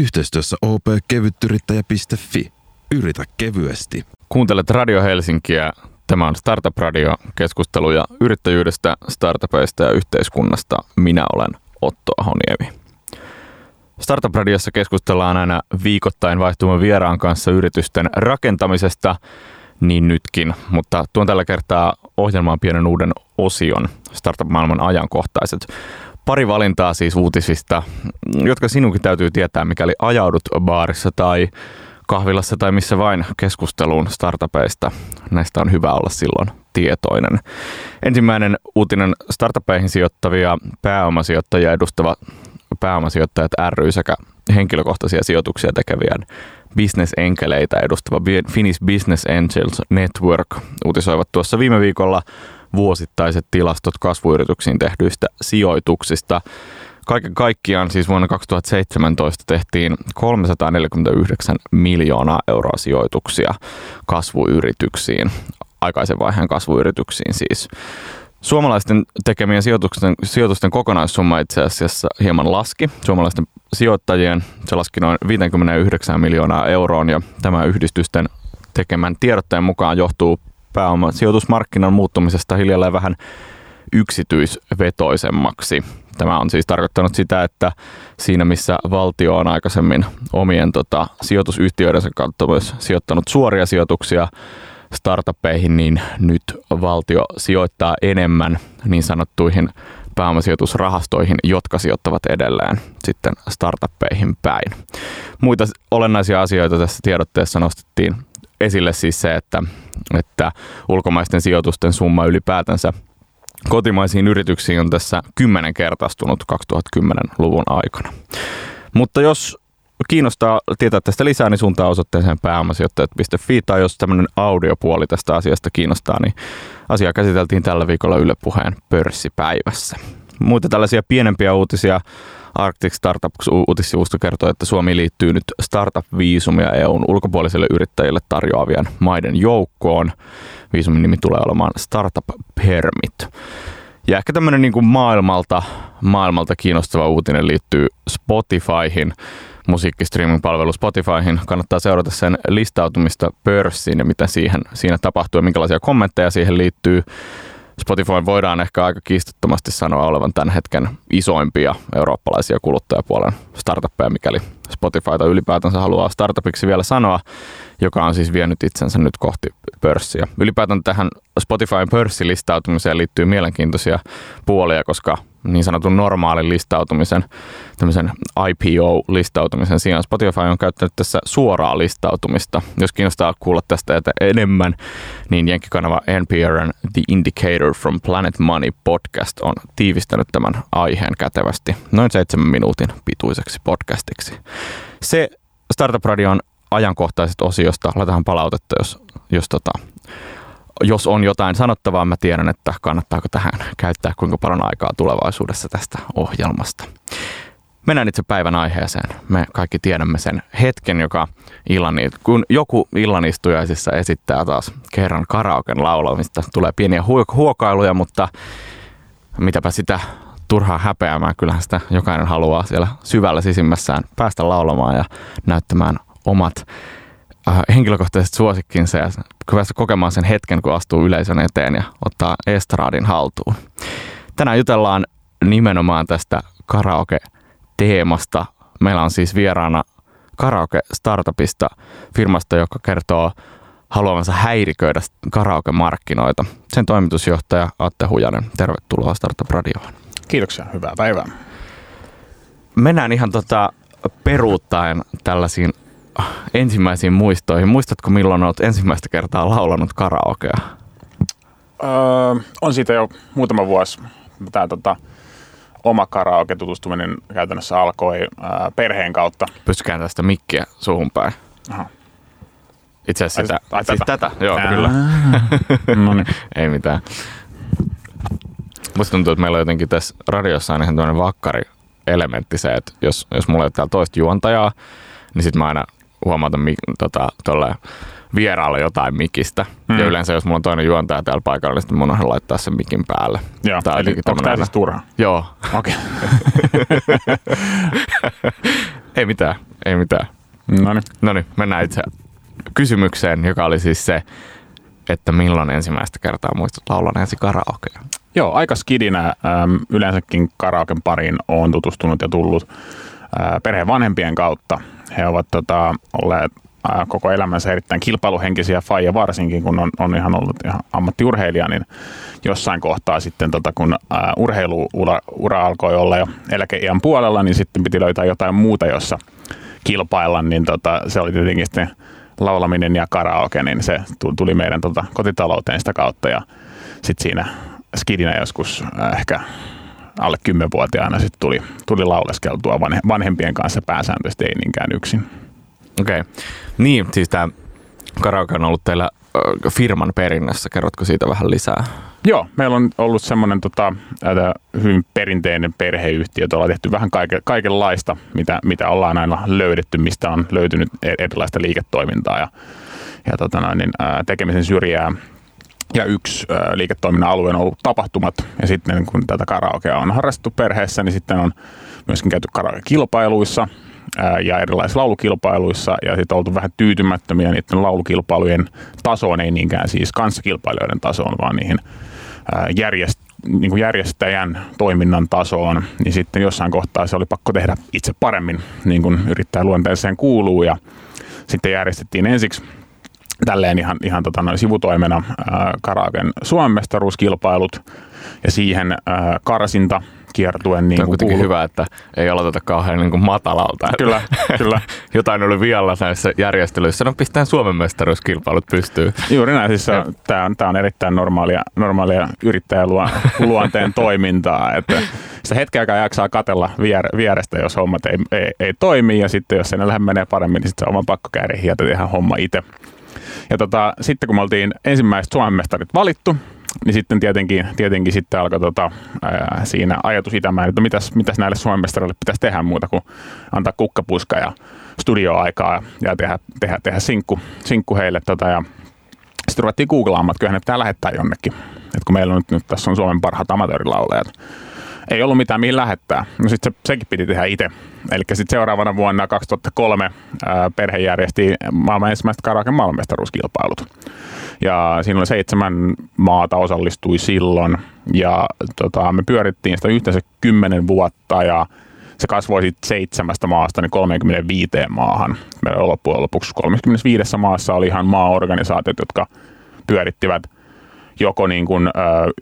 Yhteistyössä opkevyttyrittäjä.fi. Yritä kevyesti. Kuuntelet Radio Helsinkiä. Tämä on Startup Radio, keskusteluja yrittäjyydestä, startupeista ja yhteiskunnasta. Minä olen Otto Ahoniemi. Startup Radiossa keskustellaan aina viikoittain vaihtuvan vieraan kanssa yritysten rakentamisesta, niin nytkin, mutta tuon tällä kertaa ohjelmaan pienen uuden osion startup-maailman ajankohtaiset. Pari valintaa siis uutisista, jotka sinunkin täytyy tietää, mikäli ajaudut baarissa tai kahvilassa tai missä vain keskusteluun startupeista. Näistä on hyvä olla silloin tietoinen. Ensimmäinen uutinen startupeihin sijoittavia pääomasijoittajia edustava pääomasijoittajat ry sekä henkilökohtaisia sijoituksia tekevien bisnesenkeleitä edustava Finnish Business Angels Network uutisoivat tuossa viime viikolla vuosittaiset tilastot kasvuyrityksiin tehdyistä sijoituksista. Kaiken kaikkiaan siis vuonna 2017 tehtiin 349 miljoonaa euroa sijoituksia kasvuyrityksiin, aikaisen vaiheen kasvuyrityksiin siis. Suomalaisten tekemien sijoitusten, sijoitusten kokonaissumma itse asiassa hieman laski. Suomalaisten sijoittajien se laski noin 59 miljoonaa euroon ja tämä yhdistysten tekemän tiedotteen mukaan johtuu pääoma sijoitusmarkkinan muuttumisesta hiljalleen vähän yksityisvetoisemmaksi. Tämä on siis tarkoittanut sitä, että siinä missä valtio on aikaisemmin omien tota, sijoitusyhtiöidensä kautta myös sijoittanut suoria sijoituksia startuppeihin, niin nyt valtio sijoittaa enemmän niin sanottuihin pääomasijoitusrahastoihin, jotka sijoittavat edelleen sitten startuppeihin päin. Muita olennaisia asioita tässä tiedotteessa nostettiin esille siis se, että, että ulkomaisten sijoitusten summa ylipäätänsä kotimaisiin yrityksiin on tässä kymmenen kertaistunut 2010-luvun aikana. Mutta jos kiinnostaa tietää tästä lisää, niin suuntaa osoitteeseen pääomasijoittajat.fi tai jos tämmöinen audiopuoli tästä asiasta kiinnostaa, niin asia käsiteltiin tällä viikolla Yle Puheen pörssipäivässä. Muita tällaisia pienempiä uutisia Arctic Startups uutissivusto kertoo, että Suomi liittyy nyt startup-viisumia EUn ulkopuolisille yrittäjille tarjoavien maiden joukkoon. Viisumin nimi tulee olemaan Startup Permit. Ja ehkä tämmöinen niin maailmalta, maailmalta kiinnostava uutinen liittyy Spotifyhin musiikkistreaming-palvelu Spotifyhin. Kannattaa seurata sen listautumista pörssiin ja mitä siihen, siinä tapahtuu ja minkälaisia kommentteja siihen liittyy. Spotify voidaan ehkä aika kiistattomasti sanoa olevan tämän hetken isoimpia eurooppalaisia kuluttajapuolen startuppeja, mikäli Spotifyta ylipäätänsä haluaa startupiksi vielä sanoa, joka on siis vienyt itsensä nyt kohti pörssiä. Ylipäätään tähän Spotifyn pörssilistautumiseen liittyy mielenkiintoisia puolia, koska niin sanotun normaalin listautumisen, tämmöisen IPO-listautumisen sijaan Spotify on käyttänyt tässä suoraa listautumista. Jos kiinnostaa kuulla tästä enemmän, niin jenkkikanava NPRn The Indicator from Planet Money podcast on tiivistänyt tämän aiheen kätevästi noin seitsemän minuutin pituiseksi podcastiksi. Se Startup Radion ajankohtaiset osiosta, laitetaan palautetta, jos, jos tota, jos on jotain sanottavaa, mä tiedän, että kannattaako tähän käyttää kuinka paljon aikaa tulevaisuudessa tästä ohjelmasta. Mennään itse päivän aiheeseen. Me kaikki tiedämme sen hetken, joka illan, kun joku illanistujaisissa esittää taas kerran karaoken laulamista. Tulee pieniä huokailuja, mutta mitäpä sitä turhaa häpeämään. Kyllähän sitä jokainen haluaa siellä syvällä sisimmässään päästä laulamaan ja näyttämään omat äh, henkilökohtaiset suosikkinsa ja päästä kokemaan sen hetken, kun astuu yleisön eteen ja ottaa estradin haltuun. Tänään jutellaan nimenomaan tästä karaoke-teemasta. Meillä on siis vieraana karaoke-startupista firmasta, joka kertoo haluavansa häiriköidä karaoke-markkinoita. Sen toimitusjohtaja Atte Hujanen, tervetuloa Startup Radioon. Kiitoksia, hyvää päivää. Mennään ihan tota peruuttaen tällaisiin ensimmäisiin muistoihin. Muistatko milloin olet ensimmäistä kertaa laulanut karaokea? Öö, on siitä jo muutama vuosi. Tämä tota, oma karaoke-tutustuminen käytännössä alkoi ää, perheen kautta. Pystykään tästä mikkiä suuhun päin. Aha. Itse asiassa Ai, sitä, ai, siis tätä? tätä. Joo, Ää. kyllä. No niin. Ei mitään. Musta tuntuu, että meillä on jotenkin tässä radiossa on ihan tämmöinen vakkari elementti se, että jos, jos mulla ei ole täällä toista juontajaa, niin sitten mä aina huomautan mi- tota, tolle vieraalle jotain mikistä. Mm. Ja yleensä jos mulla on toinen juontaja täällä paikalla, niin sitten mun on laittaa sen mikin päälle. Joo, Tää eli onko tämä siis turha? Joo. Okei. Okay. ei mitään, ei mitään. No niin. Mennään itse kysymykseen, joka oli siis se, että milloin ensimmäistä kertaa muistut laulaneesi karaokea? Joo, aika skidinä. Ähm, yleensäkin karaoken pariin on tutustunut ja tullut äh, perheen vanhempien kautta. He ovat tota, olleet koko elämänsä erittäin kilpailuhenkisiä, faija varsinkin, kun on, on ihan ollut ihan ammattiurheilija, niin jossain kohtaa sitten, tota, kun äh, urheiluura ura alkoi olla jo eläkeiän puolella, niin sitten piti löytää jotain muuta, jossa kilpailla, niin tota, se oli tietenkin sitten laulaminen ja karaoke, niin se tuli meidän tota, kotitalouteen sitä kautta ja sitten siinä skidinä joskus ehkä alle 10-vuotiaana sit tuli, tuli lauleskeltua vanhe, vanhempien kanssa pääsääntöisesti ei niinkään yksin. Okei. Okay. Niin, siis tämä karaoke on ollut teillä firman perinnössä. Kerrotko siitä vähän lisää? Joo, meillä on ollut semmoinen tota, hyvin perinteinen perheyhtiö. Ollaan tehty vähän kaike, kaikenlaista, mitä, mitä ollaan aina löydetty, mistä on löytynyt e-, erilaista liiketoimintaa ja, ja tota niin, tekemisen syrjää ja yksi liiketoiminnan alue on ollut tapahtumat. Ja sitten kun tätä karaokea on harrastettu perheessä, niin sitten on myöskin käyty karaoke-kilpailuissa ja erilaisissa laulukilpailuissa. Ja sitten oltu vähän tyytymättömiä niiden laulukilpailujen tasoon, ei niinkään siis kanssakilpailijoiden tasoon, vaan niihin järjest, niin kuin järjestäjän toiminnan tasoon, niin sitten jossain kohtaa se oli pakko tehdä itse paremmin, niin kuin yrittää luonteeseen kuuluu. Ja sitten järjestettiin ensiksi tälleen ihan, ihan tota noin sivutoimena ää, Karaken Suomen mestaruuskilpailut ja siihen ää, karsinta kiertuen. Niin on kuitenkin hyvä, että ei aloiteta kauhean niin kuin matalalta. Kyllä, kyllä. Jotain oli vialla näissä järjestelyissä. No pistään Suomen mestaruuskilpailut pystyy. Juuri näin. Siis tämä on, on erittäin normaalia, normaalia yrittäjäluonteen toimintaa. Että sitä hetken aikaa jaksaa katella vier, vierestä, jos hommat ei, ei, ei toimi. Ja sitten jos sen lähde menee paremmin, niin sitten se on pakko käydä tehdä homma itse. Ja tota, sitten kun me oltiin ensimmäiset Suomen mestarit valittu, niin sitten tietenkin, tietenkin sitten alkoi tota, ää, siinä ajatus itämään, että mitäs, mitäs näille Suomen mestareille pitäisi tehdä muuta kuin antaa kukkapuska ja studioaikaa ja tehdä, tehdä, tehdä sinkku, sinkku heille. Tota, ja sitten ruvettiin googlaamaan, että kyllä ne pitää lähettää jonnekin. Et kun meillä on nyt, nyt tässä on Suomen parhaat amatöörilaulajat, ei ollut mitään mihin lähettää. No sitten se, sekin piti tehdä itse. Eli sitten seuraavana vuonna 2003 ää, perhe järjesti maailman ensimmäiset karaoke maailmanmestaruuskilpailut. Ja siinä oli seitsemän maata osallistui silloin ja tota, me pyörittiin sitä yhteensä kymmenen vuotta ja se kasvoi sitten seitsemästä maasta niin 35 maahan. Meillä loppujen lopuksi 35 maassa oli ihan maaorganisaatiot, jotka pyörittivät – joko niin kuin, ö,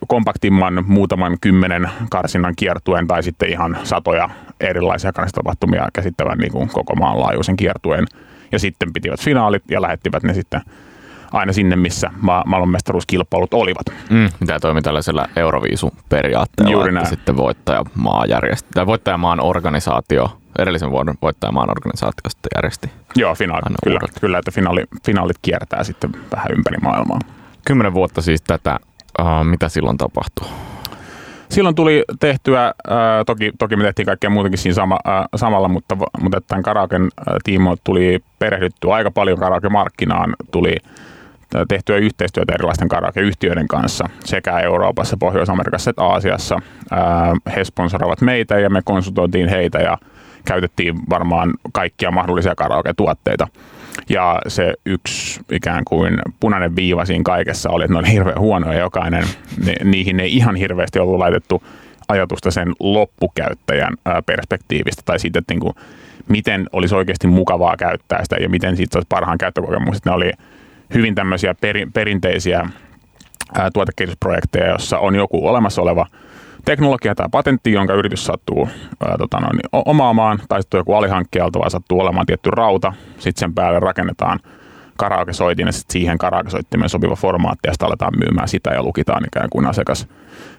kompaktimman muutaman kymmenen karsinnan kiertuen tai sitten ihan satoja erilaisia karsintapahtumia käsittävän niin kuin koko maan laajuisen kiertuen. Ja sitten pitivät finaalit ja lähettivät ne sitten aina sinne, missä ma- maailmanmestaruuskilpailut olivat. Mm, tämä toimi tällaisella Euroviisu-periaatteella, Juuri näin. että sitten voittajamaa järjesti, tai voittajamaan organisaatio, edellisen vuoden voittajamaan organisaatio sitten järjesti. Joo, finaali, kyllä, kyllä, että finaali, finaalit kiertää sitten vähän ympäri maailmaa. Kymmenen vuotta siis tätä, uh, mitä silloin tapahtui? Silloin tuli tehtyä, äh, toki, toki me tehtiin kaikkea muutakin siinä sama, äh, samalla, mutta, mutta tämän karaoken tiimoilta tuli perehdyttyä aika paljon karaoke-markkinaan, tuli tehtyä yhteistyötä erilaisten karaoke-yhtiöiden kanssa sekä Euroopassa, Pohjois-Amerikassa että Aasiassa. He sponsoroivat meitä ja me konsultoitiin heitä ja käytettiin varmaan kaikkia mahdollisia karaoke-tuotteita. Ja se yksi ikään kuin punainen viiva siinä kaikessa oli, että ne oli hirveän huonoja jokainen. Ne, niihin ei ihan hirveästi ollut laitettu ajatusta sen loppukäyttäjän perspektiivistä tai siitä, että niin kuin, miten olisi oikeasti mukavaa käyttää sitä ja miten siitä olisi parhaan käyttökokemukset. Ne oli hyvin tämmöisiä peri, perinteisiä tuotekehitysprojekteja, jossa on joku olemassa oleva teknologia tai patentti, jonka yritys sattuu ää, tota noin, omaamaan, tai sitten joku alihankkijalta, vaan sattuu olemaan tietty rauta, sitten sen päälle rakennetaan karaokesoitin ja sitten siihen karaokesoittimeen sopiva formaatti ja sitten aletaan myymään sitä ja lukitaan ikään kuin asiakas,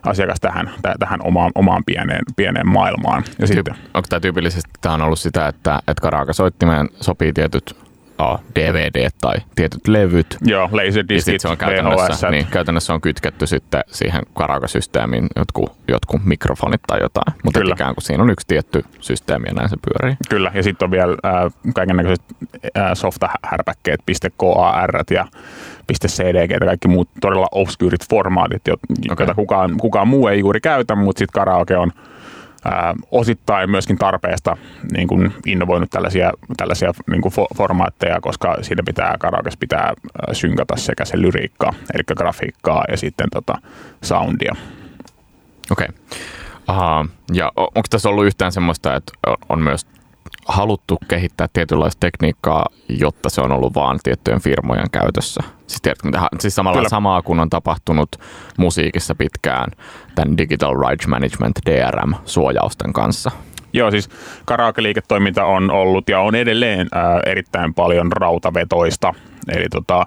asiakas tähän, tähän omaan, omaan pieneen, pieneen maailmaan. Ja sitten, Onko tämä tyypillisesti tämä on ollut sitä, että, että karaokesoittimeen sopii tietyt oh, DVD tai tietyt levyt. Joo, Ja sit se on käytännössä, VHS. niin, käytännössä on kytketty sitten siihen karaoke-systeemiin jotkut, jotkut mikrofonit tai jotain. Mutta Kyllä. ikään kuin siinä on yksi tietty systeemi ja näin se pyörii. Kyllä, ja sitten on vielä äh, kaikennäköiset äh, softahärpäkkeet, .kar ja .cdg ja kaikki muut todella obscurit formaatit, joita kukaan, kukaan muu ei juuri käytä, mutta sitten karaoke on osittain myöskin tarpeesta niin kuin innovoinut tällaisia, tällaisia niin kuin fo- formaatteja, koska siinä pitää karaokes pitää ää, synkata sekä se lyriikka, eli grafiikkaa ja sitten tota soundia. Okei. Okay. Ja onko tässä ollut yhtään semmoista, että on myös haluttu kehittää tietynlaista tekniikkaa, jotta se on ollut vaan tiettyjen firmojen käytössä? Siis, tiedätkö, mitä, siis samalla Kyllä. samaa kun on tapahtunut musiikissa pitkään tämän Digital Rights Management DRM-suojausten kanssa. Joo, siis karaoke-liiketoiminta on ollut ja on edelleen ää, erittäin paljon rautavetoista. Eli tota,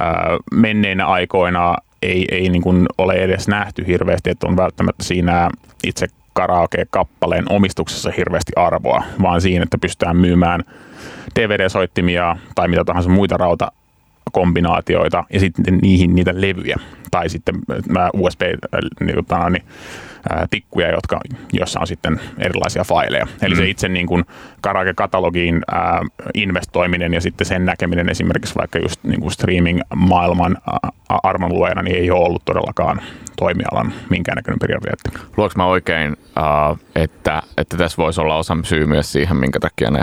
ää, menneinä aikoina ei, ei niin kuin ole edes nähty hirveästi, että on välttämättä siinä itse karaoke-kappaleen omistuksessa hirveästi arvoa, vaan siinä, että pystytään myymään DVD-soittimia tai mitä tahansa muita rauta kombinaatioita ja sitten niihin niitä levyjä tai sitten äh, USB äh, niin, niin, äh, tikkuja, jotka, jossa on sitten erilaisia faileja. Eli mm. se itse niin kuin karaoke-katalogiin äh, investoiminen ja sitten sen näkeminen esimerkiksi vaikka just niin kuin streaming-maailman armonluojana niin ei ole ollut todellakaan toimialan minkäännäköinen prioriteetti. Luoks mä oikein, että, että tässä voisi olla osa syy myös siihen, minkä takia ne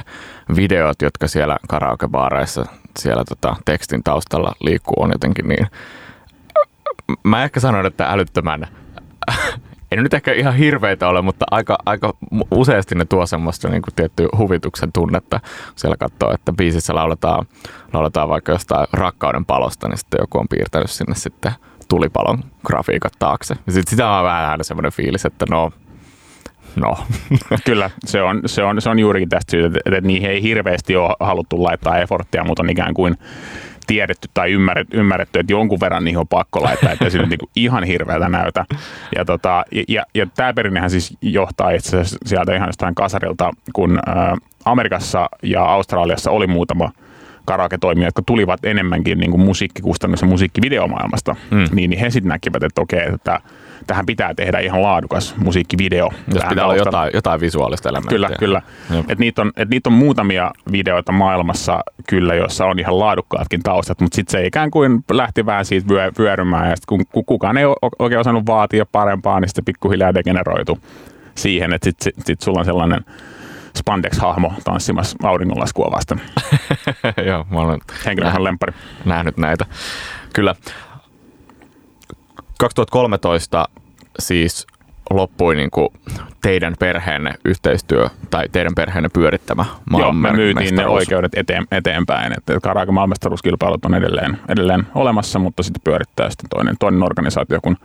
videot, jotka siellä karaokebaareissa siellä tota, tekstin taustalla liikkuu, on jotenkin niin... Mä ehkä sanon, että älyttömän... Ei nyt ehkä ihan hirveitä ole, mutta aika, aika useasti ne tuo semmoista niin kuin tiettyä huvituksen tunnetta. Siellä katsoo, että biisissä lauletaan, lauletaan vaikka jostain rakkauden palosta, niin sitten joku on piirtänyt sinne sitten tulipalon grafiikat taakse. Ja sit sitä on vähän semmoinen fiilis, että no, no. Kyllä, se on, se on, se on juurikin tästä syystä, että, että niihin ei hirveästi ole haluttu laittaa efforttia, mutta on ikään kuin tiedetty tai ymmärretty, ymmärretty että jonkun verran niihin on pakko laittaa, että se nyt niinku ihan hirveältä näytä. Ja, tota, ja, ja, ja tämä perinnehän siis johtaa itse asiassa sieltä ihan jostain kasarilta, kun ä, Amerikassa ja Australiassa oli muutama karaoke-toimija, jotka tulivat enemmänkin niin kuin musiikkikustannus- ja musiikkivideomaailmasta, Mm. niin, niin he sitten näkivät, että okei, että tähän pitää tehdä ihan laadukas musiikkivideo. Jos pitää olla jotain, jotain visuaalista elementtiä. Kyllä, kyllä. Et niitä, on, et niitä on muutamia videoita maailmassa kyllä, joissa on ihan laadukkaatkin taustat, mutta sitten se ikään kuin lähti vähän siitä vyö, vyörymään ja sit kun, kun kukaan ei oikein osannut vaatia parempaa, niin sitten pikkuhiljaa degeneroitu siihen, että sitten sit, sit sulla on sellainen spandex-hahmo tanssimassa auringonlaskua vasten. Joo, mä olen Henkilökohtainen lemppari. nähnyt näitä. Kyllä. 2013 siis loppui niin kuin teidän perheenne yhteistyö tai teidän perheenne pyörittämä Joo, me myytiin ne oikeudet eteen, eteenpäin. Että karaoke maailmanmestaruuskilpailut on edelleen, edelleen olemassa, mutta sitten pyörittää sitten toinen, toinen organisaatio, kun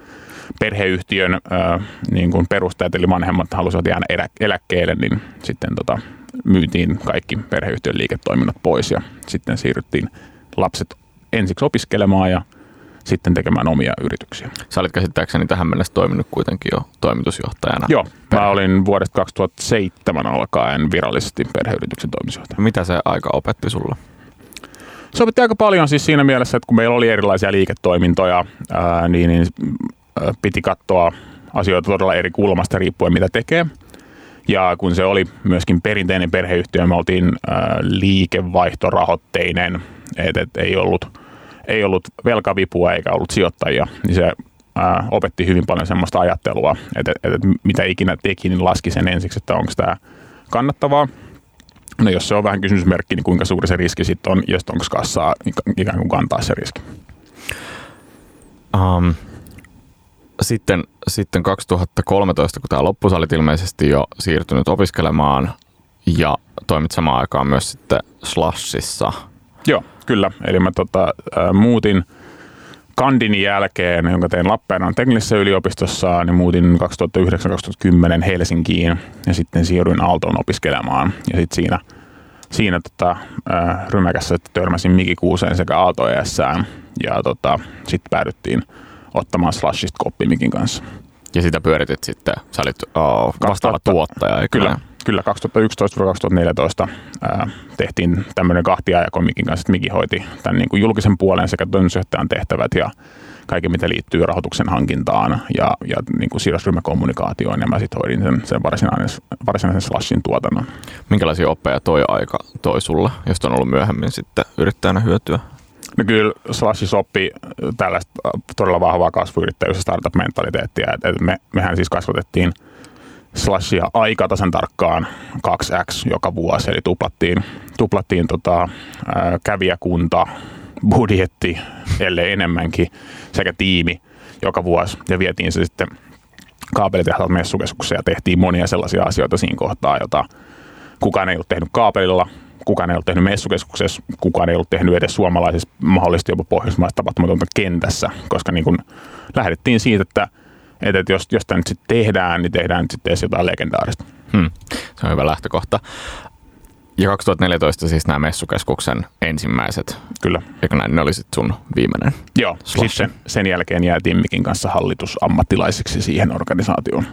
perheyhtiön äh, niin kuin perustajat eli vanhemmat halusivat jäädä elä, eläkkeelle, niin sitten tota, myytiin kaikki perheyhtiön liiketoiminnot pois ja sitten siirryttiin lapset ensiksi opiskelemaan ja sitten tekemään omia yrityksiä. Sä olit käsittääkseni tähän mennessä toiminut kuitenkin jo toimitusjohtajana. Joo, mä olin vuodesta 2007 alkaen virallisesti perheyrityksen toimitusjohtaja. Mitä se aika opetti sulle? Se opetti aika paljon siis siinä mielessä, että kun meillä oli erilaisia liiketoimintoja, ää, niin, niin ää, piti katsoa asioita todella eri kulmasta riippuen mitä tekee. Ja kun se oli myöskin perinteinen perheyhtiö, me oltiin ää, liikevaihtorahoitteinen, että et ei, ollut, ei ollut velkavipua eikä ollut sijoittajia, niin se ää, opetti hyvin paljon semmoista ajattelua, että et, et mitä ikinä teki, niin laski sen ensiksi, että onko tämä kannattavaa. No jos se on vähän kysymysmerkki, niin kuinka suuri se riski sitten on, ja onko kassaa ikään kuin kantaa se riski. Um, sitten, sitten 2013, kun tämä loppui, sä olit ilmeisesti jo siirtynyt opiskelemaan ja toimit samaan aikaan myös sitten Slashissa. Joo, kyllä. Eli mä tota, ää, muutin kandin jälkeen, jonka tein Lappeenrannan teknisessä yliopistossa, niin muutin 2009-2010 Helsinkiin ja sitten siirryin Aaltoon opiskelemaan. Ja sitten siinä, siinä tota, ää, rymäkässä törmäsin Miki Kuuseen sekä Aalto ESään ja tota, sitten päädyttiin ottamaan Slashista koppi Mikin kanssa. Ja sitä pyöritit sitten, sä olit oh, vastaava 2000 tuottaja, eikö Kyllä, näin? Kyllä 2011-2014 ää, tehtiin tämmöinen kahtiajako Mikin kanssa, että Miki hoiti tämän niin kuin julkisen puolen sekä toimitusjohtajan tehtävät ja kaiken, mitä liittyy rahoituksen hankintaan ja, ja niin kuin sidosryhmäkommunikaatioon, ja mä sitten hoidin sen, sen varsinaisen, varsinaisen slashin tuotannon. Minkälaisia oppeja toi aika toi sulle, jos on ollut myöhemmin sitten yrittäjänä hyötyä? No kyllä Slashi soppi tällaista todella vahvaa kasvuyrittäjyys- ja startup-mentaliteettia. Et, et me, mehän siis kasvatettiin Slashia aika tasan tarkkaan 2x joka vuosi, eli tuplattiin, tuplattiin tota, ää, kävijäkunta, budjetti, ellei enemmänkin, sekä tiimi joka vuosi. Ja vietiin se sitten kaapelitehtaalta messukeskukseen ja tehtiin monia sellaisia asioita siinä kohtaa, jota kukaan ei ollut tehnyt kaapelilla, kukaan ei ollut tehnyt messukeskuksessa, kukaan ei ollut tehnyt edes suomalaisessa, mahdollisesti jopa pohjoismaisessa tapahtumatonta kentässä, koska niin kun lähdettiin siitä, että, että jos, jos tämä nyt sitten tehdään, niin tehdään nyt sitten jotain legendaarista. Hmm. Se on hyvä lähtökohta. Ja 2014 siis nämä messukeskuksen ensimmäiset. Kyllä. Eikö näin, ne oli sitten sun viimeinen Joo, Slash. sitten sen jälkeen jäätiin Mikin kanssa hallitusammattilaisiksi siihen organisaatioon.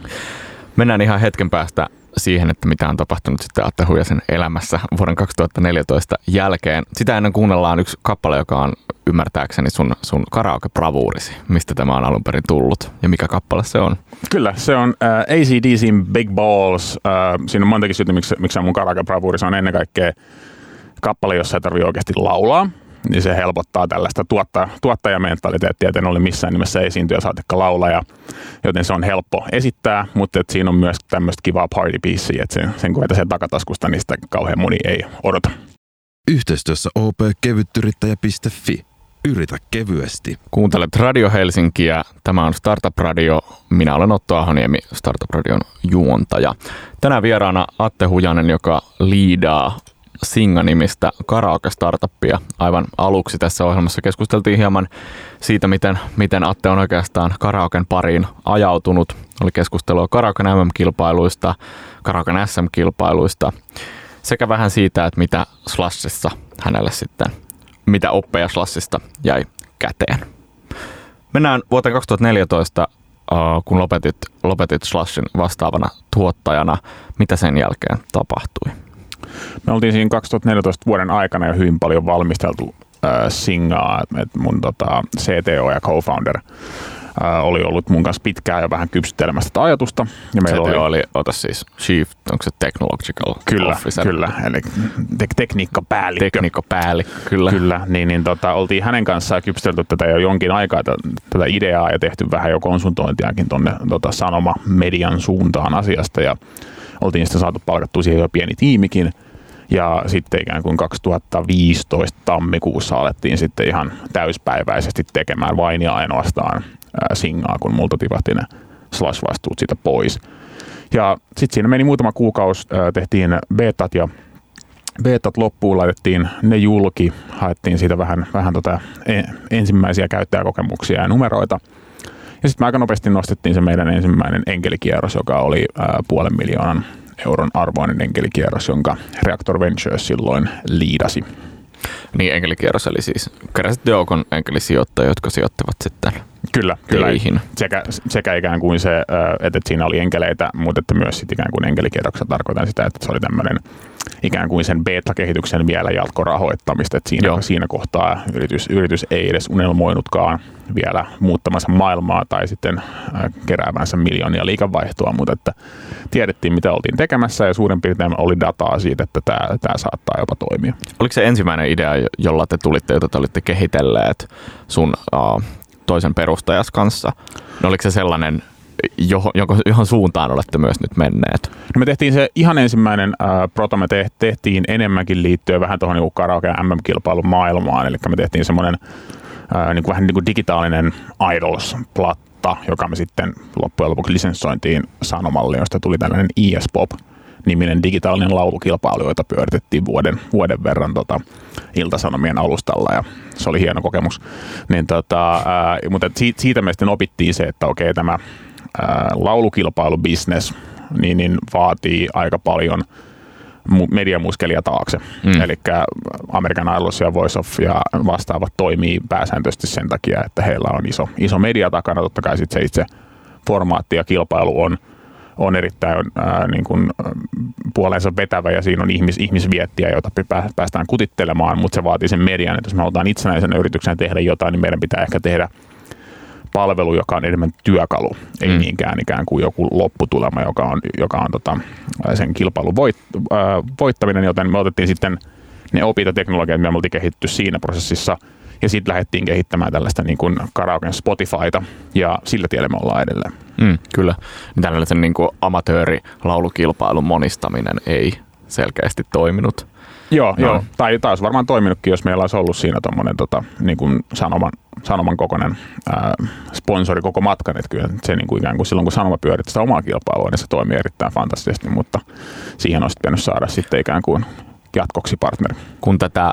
Mennään ihan hetken päästä siihen, että mitä on tapahtunut sitten Atte Huijasen elämässä vuoden 2014 jälkeen. Sitä ennen kuunnellaan yksi kappale, joka on ymmärtääkseni sun, sun karaoke-bravuurisi. Mistä tämä on alun perin tullut ja mikä kappale se on? Kyllä, se on äh, ACDCin Big Balls. Äh, siinä on montakin syytä, miksi, miksi mun karaoke bravuuri. Se on ennen kaikkea kappale, jossa ei tarvitse oikeasti laulaa. Niin se helpottaa tällaista tuottaja, tuottajamentaliteettia, että en ole missään nimessä esiintyjä saatikka laulaja, joten se on helppo esittää, mutta et siinä on myös tämmöistä kivaa party piecea, että sen, sen kun vetäisee takataskusta, niin sitä kauhean moni ei odota. Yhteistyössä opkevyttyrittäjä.fi. Yritä kevyesti. Kuuntelet Radio Helsinkiä. Tämä on Startup Radio. Minä olen Otto Ahoniemi, Startup Radion juontaja. Tänään vieraana Atte Hujanen, joka liidaa Singa-nimistä karaoke-startuppia. Aivan aluksi tässä ohjelmassa keskusteltiin hieman siitä, miten, miten Atte on oikeastaan karaoken pariin ajautunut. Oli keskustelua karaoken MM-kilpailuista, karaoken SM-kilpailuista sekä vähän siitä, että mitä Slashissa hänelle sitten, mitä oppeja Slashista jäi käteen. Mennään vuoteen 2014, äh, kun lopetit, lopetit Slashin vastaavana tuottajana. Mitä sen jälkeen tapahtui? Me oltiin siinä 2014 vuoden aikana jo hyvin paljon valmisteltu äh, Singaa, mun tota, CTO ja co-founder äh, oli ollut mun kanssa pitkään jo vähän kypsyttelemässä tätä ajatusta. Ja meillä oli, oli, ota siis Chief, onko se Technological kyllä, Officer? Kyllä, eli te- tekniikkapäällikkö. Tekniikkapäällikkö, kyllä. Kyllä, niin, niin tota, oltiin hänen kanssaan kypstelty tätä jo jonkin aikaa, tätä, tätä ideaa ja tehty vähän jo konsultointiakin tuonne tota, Sanoma-median suuntaan asiasta ja oltiin sitten saatu palkattua siihen jo pieni tiimikin. Ja sitten ikään kuin 2015 tammikuussa alettiin sitten ihan täyspäiväisesti tekemään vain ja ainoastaan ää, singaa, kun multa tipahti ne slash-vastuut siitä pois. Ja sitten siinä meni muutama kuukausi, ää, tehtiin betat ja betat loppuun laitettiin ne julki, haettiin siitä vähän, vähän tota ensimmäisiä käyttäjäkokemuksia ja numeroita. Ja sitten aika nopeasti nostettiin se meidän ensimmäinen enkelikierros, joka oli ää, puolen miljoonan euron arvoinen enkelikierros, jonka Reactor Ventures silloin liidasi. Niin, enkelikierros eli siis keräsit joukon enkelisijoittajia, jotka sijoittavat sitten Kyllä, kyllä. teihin. Sekä, sekä ikään kuin se, että siinä oli enkeleitä, mutta että myös sit ikään kuin enkelikierroksessa tarkoitan sitä, että se oli tämmöinen ikään kuin sen beta-kehityksen vielä jatkorahoittamista, että siinä, siinä kohtaa yritys, yritys ei edes unelmoinutkaan vielä muuttamassa maailmaa tai sitten keräävänsä miljoonia liikavaihtoa, mutta että tiedettiin, mitä oltiin tekemässä ja suurin piirtein oli dataa siitä, että tämä, tämä saattaa jopa toimia. Oliko se ensimmäinen idea, jolla te tulitte, jota te olitte kehitelleet sun uh, toisen perustajas kanssa? No oliko se sellainen, johon, johon suuntaan olette myös nyt menneet? No me tehtiin se ihan ensimmäinen äh, proto, me tehtiin enemmänkin liittyen vähän tuohon niin karaoke MM-kilpailun maailmaan, eli me tehtiin semmoinen äh, niin kuin, vähän niin kuin digitaalinen Idols-platta, joka me sitten loppujen lopuksi lisenssointiin Sanomalle, josta tuli tällainen ES-pop niminen digitaalinen laulukilpailu, jota pyöritettiin vuoden, vuoden verran tota, Iltasanomien alustalla ja se oli hieno kokemus. Niin, tota, ää, mutta siitä, siitä me sitten opittiin se, että okei tämä ää, laulukilpailubisnes niin, niin vaatii aika paljon mediamuskelia taakse. Mm. Eli American Idols ja Voice of ja vastaavat toimii pääsääntöisesti sen takia, että heillä on iso, iso media takana. Totta kai sit se itse formaatti ja kilpailu on on erittäin ää, niin kuin, puoleensa vetävä ja siinä on ihmis, ihmisviettiä, jota päästään kutittelemaan, mutta se vaatii sen median, että jos me halutaan itsenäisenä yrityksenä tehdä jotain, niin meidän pitää ehkä tehdä palvelu, joka on enemmän työkalu, ei mm. niinkään ikään kuin joku lopputulema, joka on, joka on tota, sen kilpailun voit, äh, voittaminen, joten me otettiin sitten ne opit ja teknologiat, mitä me oltiin kehitty siinä prosessissa, ja sitten lähdettiin kehittämään tällaista niin kuin karaoken Spotifyta, ja sillä tiellä me ollaan edelleen. Mm, kyllä. Niin tällaisen niin kuin amatöörilaulukilpailun monistaminen ei selkeästi toiminut. Joo, no. joo. Tai taas varmaan toiminutkin, jos meillä olisi ollut siinä tuommoinen tota, niin kuin sanoman, sanoman kokoinen ää, sponsori koko matkan. Että kyllä se niin kuin ikään kuin silloin, kun Sanoma pyöritti sitä omaa kilpailua, niin se toimii erittäin fantastisesti, mutta siihen olisi pitänyt saada sitten ikään kuin jatkoksi partneri. Kun tätä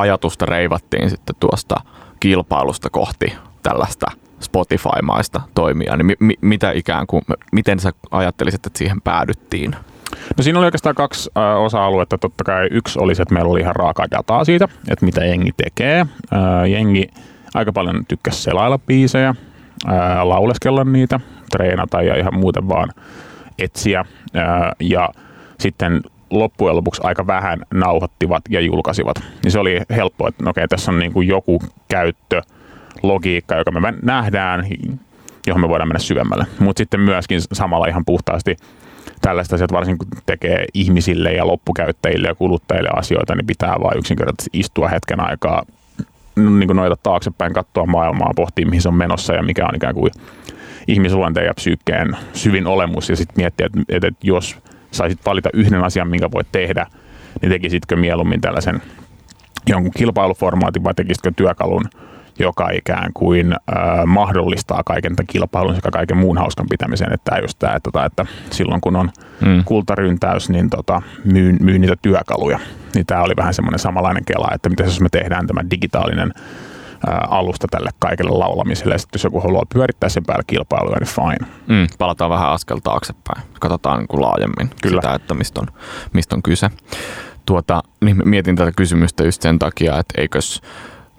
ajatusta reivattiin sitten tuosta kilpailusta kohti tällaista Spotify-maista toimia, niin mi- mi- mitä ikään kuin, miten sä ajattelisit, että siihen päädyttiin? No siinä oli oikeastaan kaksi osa-aluetta. Totta kai yksi oli se, että meillä oli ihan raakaa dataa siitä, että mitä jengi tekee. Jengi aika paljon tykkäsi selailla biisejä, lauleskella niitä, treenata ja ihan muuten vaan etsiä. Ja sitten loppujen lopuksi aika vähän nauhoittivat ja julkaisivat. Niin se oli helppo, että no okei, tässä on niin kuin joku käyttö, logiikka, joka me nähdään, johon me voidaan mennä syvemmälle. Mutta sitten myöskin samalla ihan puhtaasti tällaista asiat, varsinkin kun tekee ihmisille ja loppukäyttäjille ja kuluttajille asioita, niin pitää vain yksinkertaisesti istua hetken aikaa, niin kuin noita taaksepäin, katsoa maailmaa, pohtia mihin se on menossa ja mikä on ikään kuin ihmisluonteen ja psyykkeen syvin olemus ja sitten miettiä, että, että, että jos saisit valita yhden asian, minkä voit tehdä, niin tekisitkö mieluummin tällaisen jonkun kilpailuformaatin vai tekisitkö työkalun, joka ikään kuin äh, mahdollistaa kaiken tämän kilpailun sekä kaiken muun hauskan pitämisen. Että just tämä, että, tota, että silloin kun on mm. kultaryntäys, niin tota, myy, myy niitä työkaluja. Niin tämä oli vähän semmoinen samanlainen kela, että mitä jos me tehdään tämä digitaalinen alusta tälle kaikelle laulamiselle. Sitten jos joku haluaa pyörittää sen päällä kilpailuja, niin fine. Mm, palataan vähän askel taaksepäin. Katsotaan niin kuin laajemmin Kyllä. sitä, että mistä on, mistä on kyse. Tuota, niin mietin tätä kysymystä just sen takia, että eikös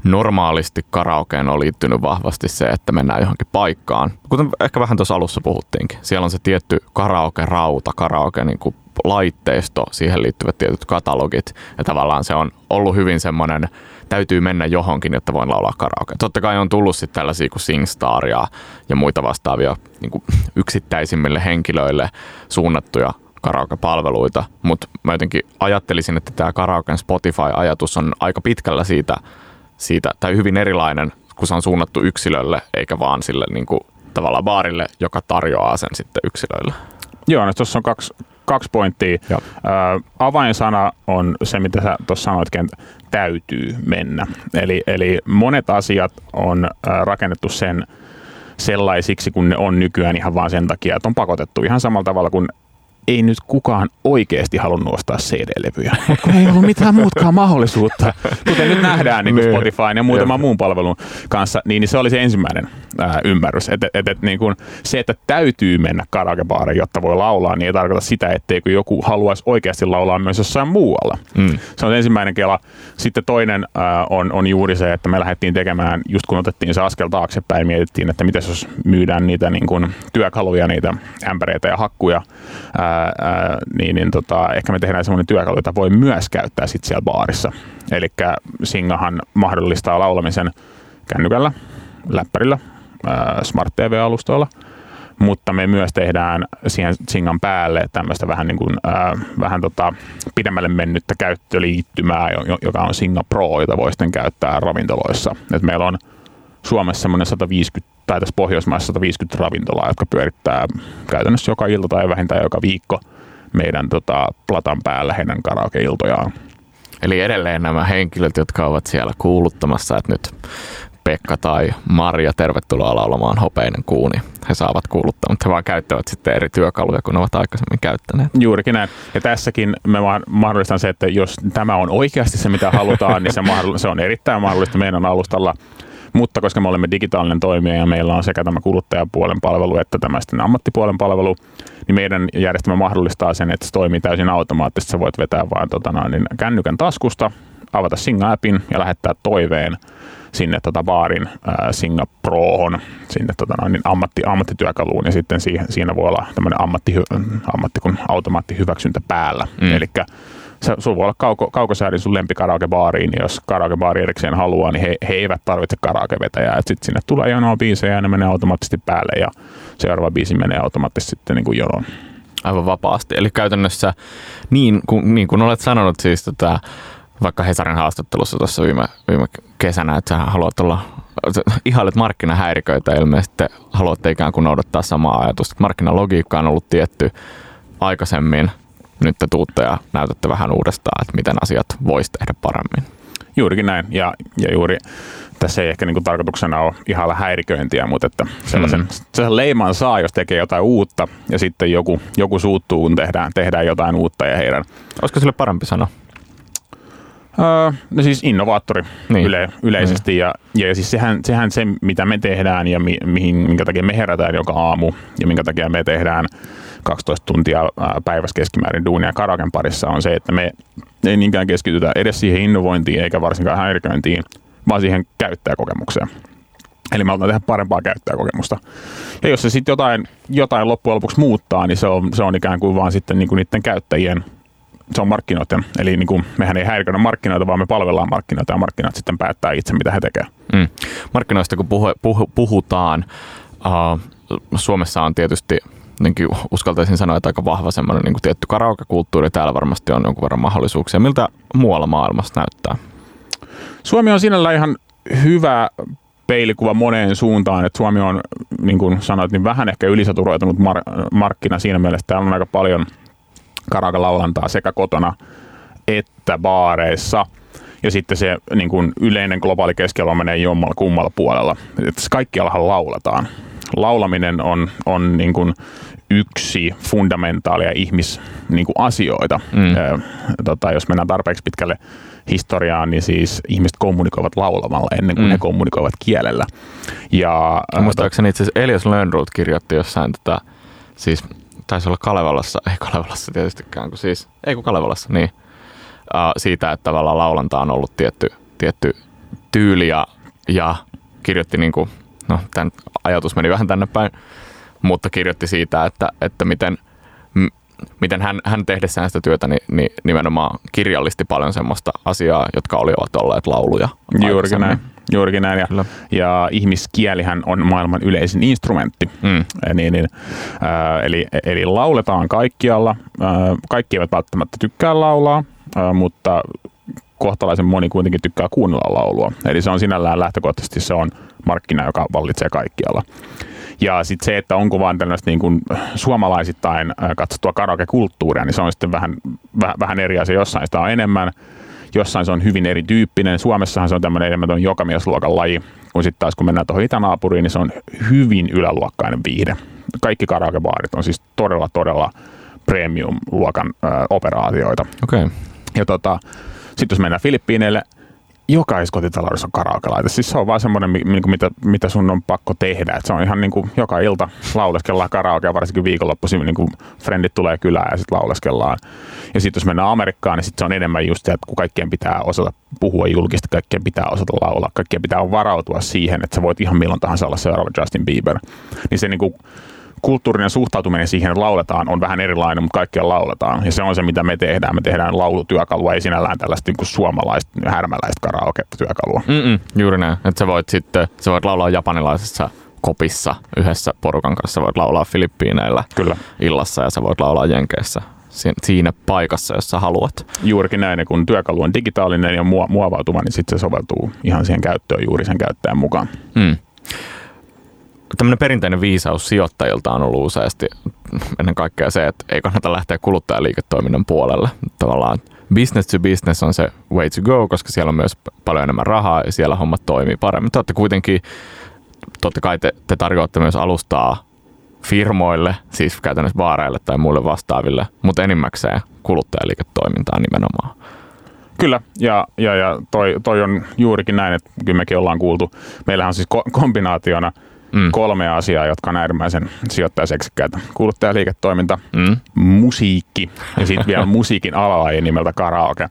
normaalisti karaokeen on liittynyt vahvasti se, että mennään johonkin paikkaan. Kuten ehkä vähän tuossa alussa puhuttiinkin. Siellä on se tietty karaoke-rauta, karaoke niin kuin laitteisto, siihen liittyvät tietyt katalogit. Ja tavallaan se on ollut hyvin semmoinen, täytyy mennä johonkin, jotta voin laulaa karaoke. Totta kai on tullut sitten tällaisia kuin SingStar ja, ja muita vastaavia niin kuin yksittäisimmille henkilöille suunnattuja karaoke-palveluita, mutta mä jotenkin ajattelisin, että tämä karaoken Spotify-ajatus on aika pitkällä siitä – siitä, tai hyvin erilainen, kun se on suunnattu yksilölle, eikä vaan sille niin kuin, tavallaan baarille, joka tarjoaa sen sitten yksilöille. Joo, no tuossa on kaksi, kaksi pointtia. Ö, avainsana on se, mitä sä tuossa sanoitkin, että täytyy mennä. Eli, eli monet asiat on rakennettu sen sellaisiksi, kun ne on nykyään ihan vaan sen takia, että on pakotettu ihan samalla tavalla kuin ei nyt kukaan oikeasti halunnut ostaa CD-levyjä, kun ei ollut mitään muutkaan mahdollisuutta. Kuten nyt nähdään niin kuin Spotify ja muutaman muun palvelun kanssa, niin, niin se oli se ensimmäinen ää, ymmärrys. Et, et, et, niin kuin se, että täytyy mennä karaokebaariin, jotta voi laulaa, niin ei tarkoita sitä, etteikö joku haluaisi oikeasti laulaa myös jossain muualla. Mm. Se on ensimmäinen kela. Sitten toinen ää, on, on juuri se, että me lähdettiin tekemään, just kun otettiin se askel taaksepäin, mietittiin, että miten jos myydään niitä niin kuin työkaluja, niitä ämpäreitä ja hakkuja, ää, ää, niin, niin tota, ehkä me tehdään semmoinen työkalu, jota voi myös käyttää sit siellä baarissa. Eli Singahan mahdollistaa laulamisen kännykällä, läppärillä, Smart TV-alustoilla, mutta me myös tehdään siihen Singan päälle tämmöistä vähän, niin kuin, ää, vähän tota, pidemmälle mennyttä käyttöliittymää, joka on Singa Pro, jota voi sitten käyttää ravintoloissa. Et meillä on Suomessa semmoinen 150 tai tässä Pohjoismaissa 150 ravintolaa, jotka pyörittää käytännössä joka ilta tai vähintään joka viikko meidän tota, platan päällä heidän karaokeiltojaan. Eli edelleen nämä henkilöt, jotka ovat siellä kuuluttamassa, että nyt Pekka tai Maria, tervetuloa laulamaan Hopeinen kuuni. He saavat kuuluttaa, mutta he vaan käyttävät sitten eri työkaluja kuin ovat aikaisemmin käyttäneet. Juurikin näin. Ja tässäkin me mahdollistan se, että jos tämä on oikeasti se, mitä halutaan, niin se, se on erittäin mahdollista meidän alustalla mutta koska me olemme digitaalinen toimija ja meillä on sekä tämä kuluttajapuolen palvelu että tämä sitten ammattipuolen palvelu, niin meidän järjestelmä mahdollistaa sen, että se toimii täysin automaattisesti. Sä voit vetää vaan tota, niin kännykän taskusta, avata Singa-appin ja lähettää toiveen sinne tota baarin ää, Singa Prohon, sinne tota noin, niin ammatti, ammattityökaluun ja sitten siihen, siinä voi olla tämmöinen ammatti, ammatti kun automaattihyväksyntä päällä. Mm. Eli sulla voi olla kauko, kaukosäädin sun lempikaraokebaariin, niin jos karaokebaari erikseen haluaa, niin he, he eivät tarvitse karaokevetäjää. Sitten sinne tulee jonoa biisejä ja ne menee automaattisesti päälle ja seuraava biisi menee automaattisesti sitten niin kuin jonoon. Aivan vapaasti. Eli käytännössä niin kuin, niin kuin olet sanonut siis tota, vaikka Hesarin haastattelussa tuossa viime, viime kesänä, että sä haluat olla ihailet markkinahäiriköitä ilmeisesti haluatte ikään kuin noudattaa samaa ajatusta. Markkinalogiikka on ollut tietty aikaisemmin, nyt te tuutte ja näytätte vähän uudestaan, että miten asiat voisi tehdä paremmin. Juurikin näin, ja, ja juuri tässä ei ehkä niin kuin tarkoituksena ole ihan häiriköintiä, mutta että sellaisen, mm. sellaisen leiman saa, jos tekee jotain uutta, ja sitten joku, joku suuttuu, kun tehdään, tehdään jotain uutta ja heidän... Olisiko sille parempi sana? Öö, no siis innovaattori niin. yle, yleisesti, mm. ja, ja siis sehän, sehän se, mitä me tehdään ja mi, mihin, minkä takia me herätään joka aamu, ja minkä takia me tehdään 12 tuntia päivässä keskimäärin duunia karaken parissa, on se, että me ei niinkään keskitytä edes siihen innovointiin eikä varsinkaan häiriköintiin, vaan siihen käyttäjäkokemukseen. Eli me halutaan tehdä parempaa käyttäjäkokemusta. Ja jos se sitten jotain, jotain loppujen lopuksi muuttaa, niin se on, se on ikään kuin vaan sitten niin kuin niiden käyttäjien se on markkinoiden. Eli niin kuin, mehän ei häiriköidä markkinoita, vaan me palvellaan markkinoita ja markkinat sitten päättää itse, mitä he tekevät. Mm. Markkinoista kun puhu, puhu, puhutaan, uh, Suomessa on tietysti jotenkin uskaltaisin sanoa, että aika vahva semmoinen niin tietty karaoke-kulttuuri. Täällä varmasti on jonkun verran mahdollisuuksia. Miltä muualla maailmassa näyttää? Suomi on sinällä ihan hyvä peilikuva moneen suuntaan, että Suomi on, niin kuin sanoit, niin vähän ehkä ylisaturoitunut mar- markkina siinä mielessä, täällä on aika paljon karaoke-laulantaa sekä kotona että baareissa. Ja sitten se niin kuin yleinen globaali keskialue menee jommalla kummalla puolella. Että kaikkiallahan lauletaan. Laulaminen on, on niin kuin yksi fundamentaalia ihmisasioita. Niin mm. Ö, tota, jos mennään tarpeeksi pitkälle historiaan, niin siis ihmiset kommunikoivat laulamalla ennen kuin mm. he kommunikoivat kielellä. Ja, Muistaakseni itse asiassa Elias Lönnroth kirjoitti jossain, tota, siis taisi olla Kalevalassa, ei Kalevalassa tietystikään, kun siis, ei kun Kalevalassa, niin, uh, siitä, että tavallaan laulanta on ollut tietty, tietty tyyli ja, ja kirjoitti niin kuin, no tämän ajatus meni vähän tänne päin, mutta kirjoitti siitä, että, että miten, m, miten hän, hän tehdessään sitä työtä niin, niin nimenomaan kirjallisti paljon semmoista asiaa, jotka olivat olleet lauluja. Juurikin näin. Juurikin näin. Ja, ja ihmiskielihän on maailman yleisin instrumentti. Mm. Niin, niin, äh, eli, eli lauletaan kaikkialla. Äh, kaikki eivät välttämättä tykkää laulaa, äh, mutta kohtalaisen moni kuitenkin tykkää kuunnella laulua. Eli se on sinällään lähtökohtaisesti se on markkina, joka vallitsee kaikkialla. Ja sitten se, että onko vaan tällaista niin kuin suomalaisittain katsottua karaoke-kulttuuria, niin se on sitten vähän, vähän, vähän eri asia. Jossain sitä on enemmän, jossain se on hyvin erityyppinen. Suomessahan se on tämmöinen enemmän jokamiesluokan laji, kun sitten taas kun mennään tuohon itänaapuriin, niin se on hyvin yläluokkainen viihde. Kaikki karaokebaarit on siis todella, todella premium-luokan ö, operaatioita. Okay. Ja tota, sitten jos mennään Filippiineille, jokaisessa kotitaloudessa on karaoke-laite. Siis se on vaan semmoinen, niin mitä, mitä sun on pakko tehdä. Et se on ihan niin kuin joka ilta lauleskellaan karaokea, varsinkin viikonloppuisin, niin kuin frendit tulee kylään ja sitten lauleskellaan. Ja sitten jos mennään Amerikkaan, niin sit se on enemmän just se, että kun kaikkien pitää osata puhua julkisesti, kaikkien pitää osata laulaa, kaikkien pitää varautua siihen, että sä voit ihan milloin tahansa olla seuraava Justin Bieber. Niin se niin kuin kulttuurinen suhtautuminen siihen, että lauletaan, on vähän erilainen, mutta kaikkia lauletaan. Ja se on se, mitä me tehdään. Me tehdään laulutyökalua, ei sinällään tällaista niin suomalaista, härmäläistä karaoke-työkalua. Mm-mm, juuri näin. Että sä voit sitten, sä voit laulaa japanilaisessa kopissa yhdessä porukan kanssa. Sä voit laulaa Filippiineillä Kyllä. illassa ja sä voit laulaa Jenkeissä siinä paikassa, jossa haluat. Juurikin näin, ja kun työkalu on digitaalinen ja muovautuva, niin sitten se soveltuu ihan siihen käyttöön juuri sen käyttäjän mukaan. Mm tämmöinen perinteinen viisaus sijoittajilta on ollut useasti ennen kaikkea se, että ei kannata lähteä kuluttajaliiketoiminnan puolelle. Tavallaan business to business on se way to go, koska siellä on myös paljon enemmän rahaa ja siellä hommat toimii paremmin. Te olette kuitenkin, totta kai te, te tarjoatte myös alustaa firmoille, siis käytännössä baareille tai muille vastaaville, mutta enimmäkseen kuluttajaliiketoimintaa nimenomaan. Kyllä, ja, ja, ja toi, toi on juurikin näin, että kyllä mekin ollaan kuultu. Meillähän on siis ko- kombinaationa – mm. kolme asiaa, jotka on äärimmäisen sijoittajaseksikkäitä. Kuluttajaliiketoiminta, Mm. musiikki ja sitten vielä musiikin alalaji nimeltä karaoke.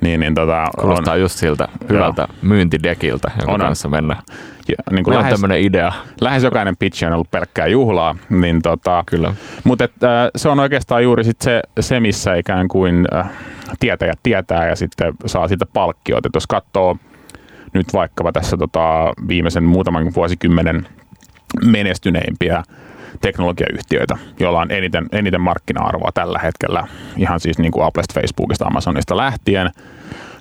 Niin, niin tota, Kuulostaa on, just siltä hyvältä myyntidekiltä, jonka On, on. kanssa mennään. ja, niin kuin on lähes, tämmöinen idea. lähes jokainen pitch on ollut pelkkää juhlaa, niin tota, Kyllä. Mutta et, äh, se on oikeastaan juuri sit se, se, missä ikään kuin äh, tietäjät tietää ja sitten saa siitä palkkiot. Et jos katsoo nyt vaikkapa tässä tota, viimeisen muutaman vuosikymmenen menestyneimpiä teknologiayhtiöitä, joilla on eniten, eniten markkina-arvoa tällä hetkellä, ihan siis niin kuin Applesta, Facebookista, Amazonista lähtien,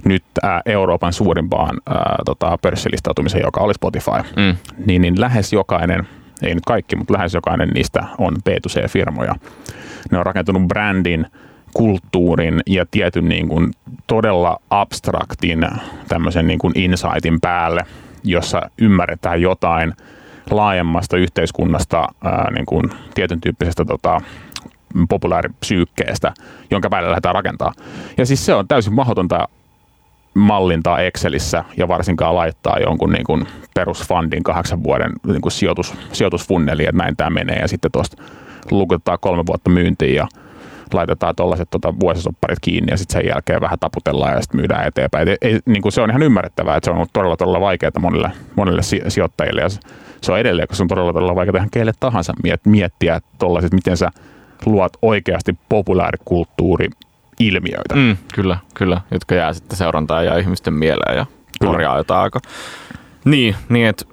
nyt ää, Euroopan suurimpaan ää, tota, pörssilistautumiseen, joka oli Spotify, Mm. niin, niin lähes jokainen, ei nyt kaikki, mutta lähes jokainen niistä on B2C-firmoja. Ne on rakentunut brändin, kulttuurin ja tietyn niin kuin todella abstraktin tämmöisen niin kuin insightin päälle, jossa ymmärretään jotain laajemmasta yhteiskunnasta, ää, niin kuin tietyn tyyppisestä tota, populaaripsyykkeestä, jonka päälle lähdetään rakentaa. Ja siis se on täysin mahdotonta mallintaa Excelissä ja varsinkaan laittaa jonkun niin kuin perusfundin kahdeksan vuoden niin kuin sijoitus, sijoitusfunneli, että näin tämä menee ja sitten tuosta lukutetaan kolme vuotta myyntiin ja laitetaan tuollaiset tota, vuosisopparit kiinni ja sitten sen jälkeen vähän taputellaan ja sitten myydään eteenpäin. Et ei, niin kuin se on ihan ymmärrettävää, että se on ollut todella, todella vaikeaa monille, monille si- sijoittajille ja se, on edelleen, koska se on todella, todella vaikeaa ihan keille tahansa miet- miettiä tollaiset, miten sä luot oikeasti populaarikulttuuri ilmiöitä. Mm, kyllä, kyllä, jotka jää sitten seurantaan ja ihmisten mieleen ja korjaa jotain aika. Niin, niin että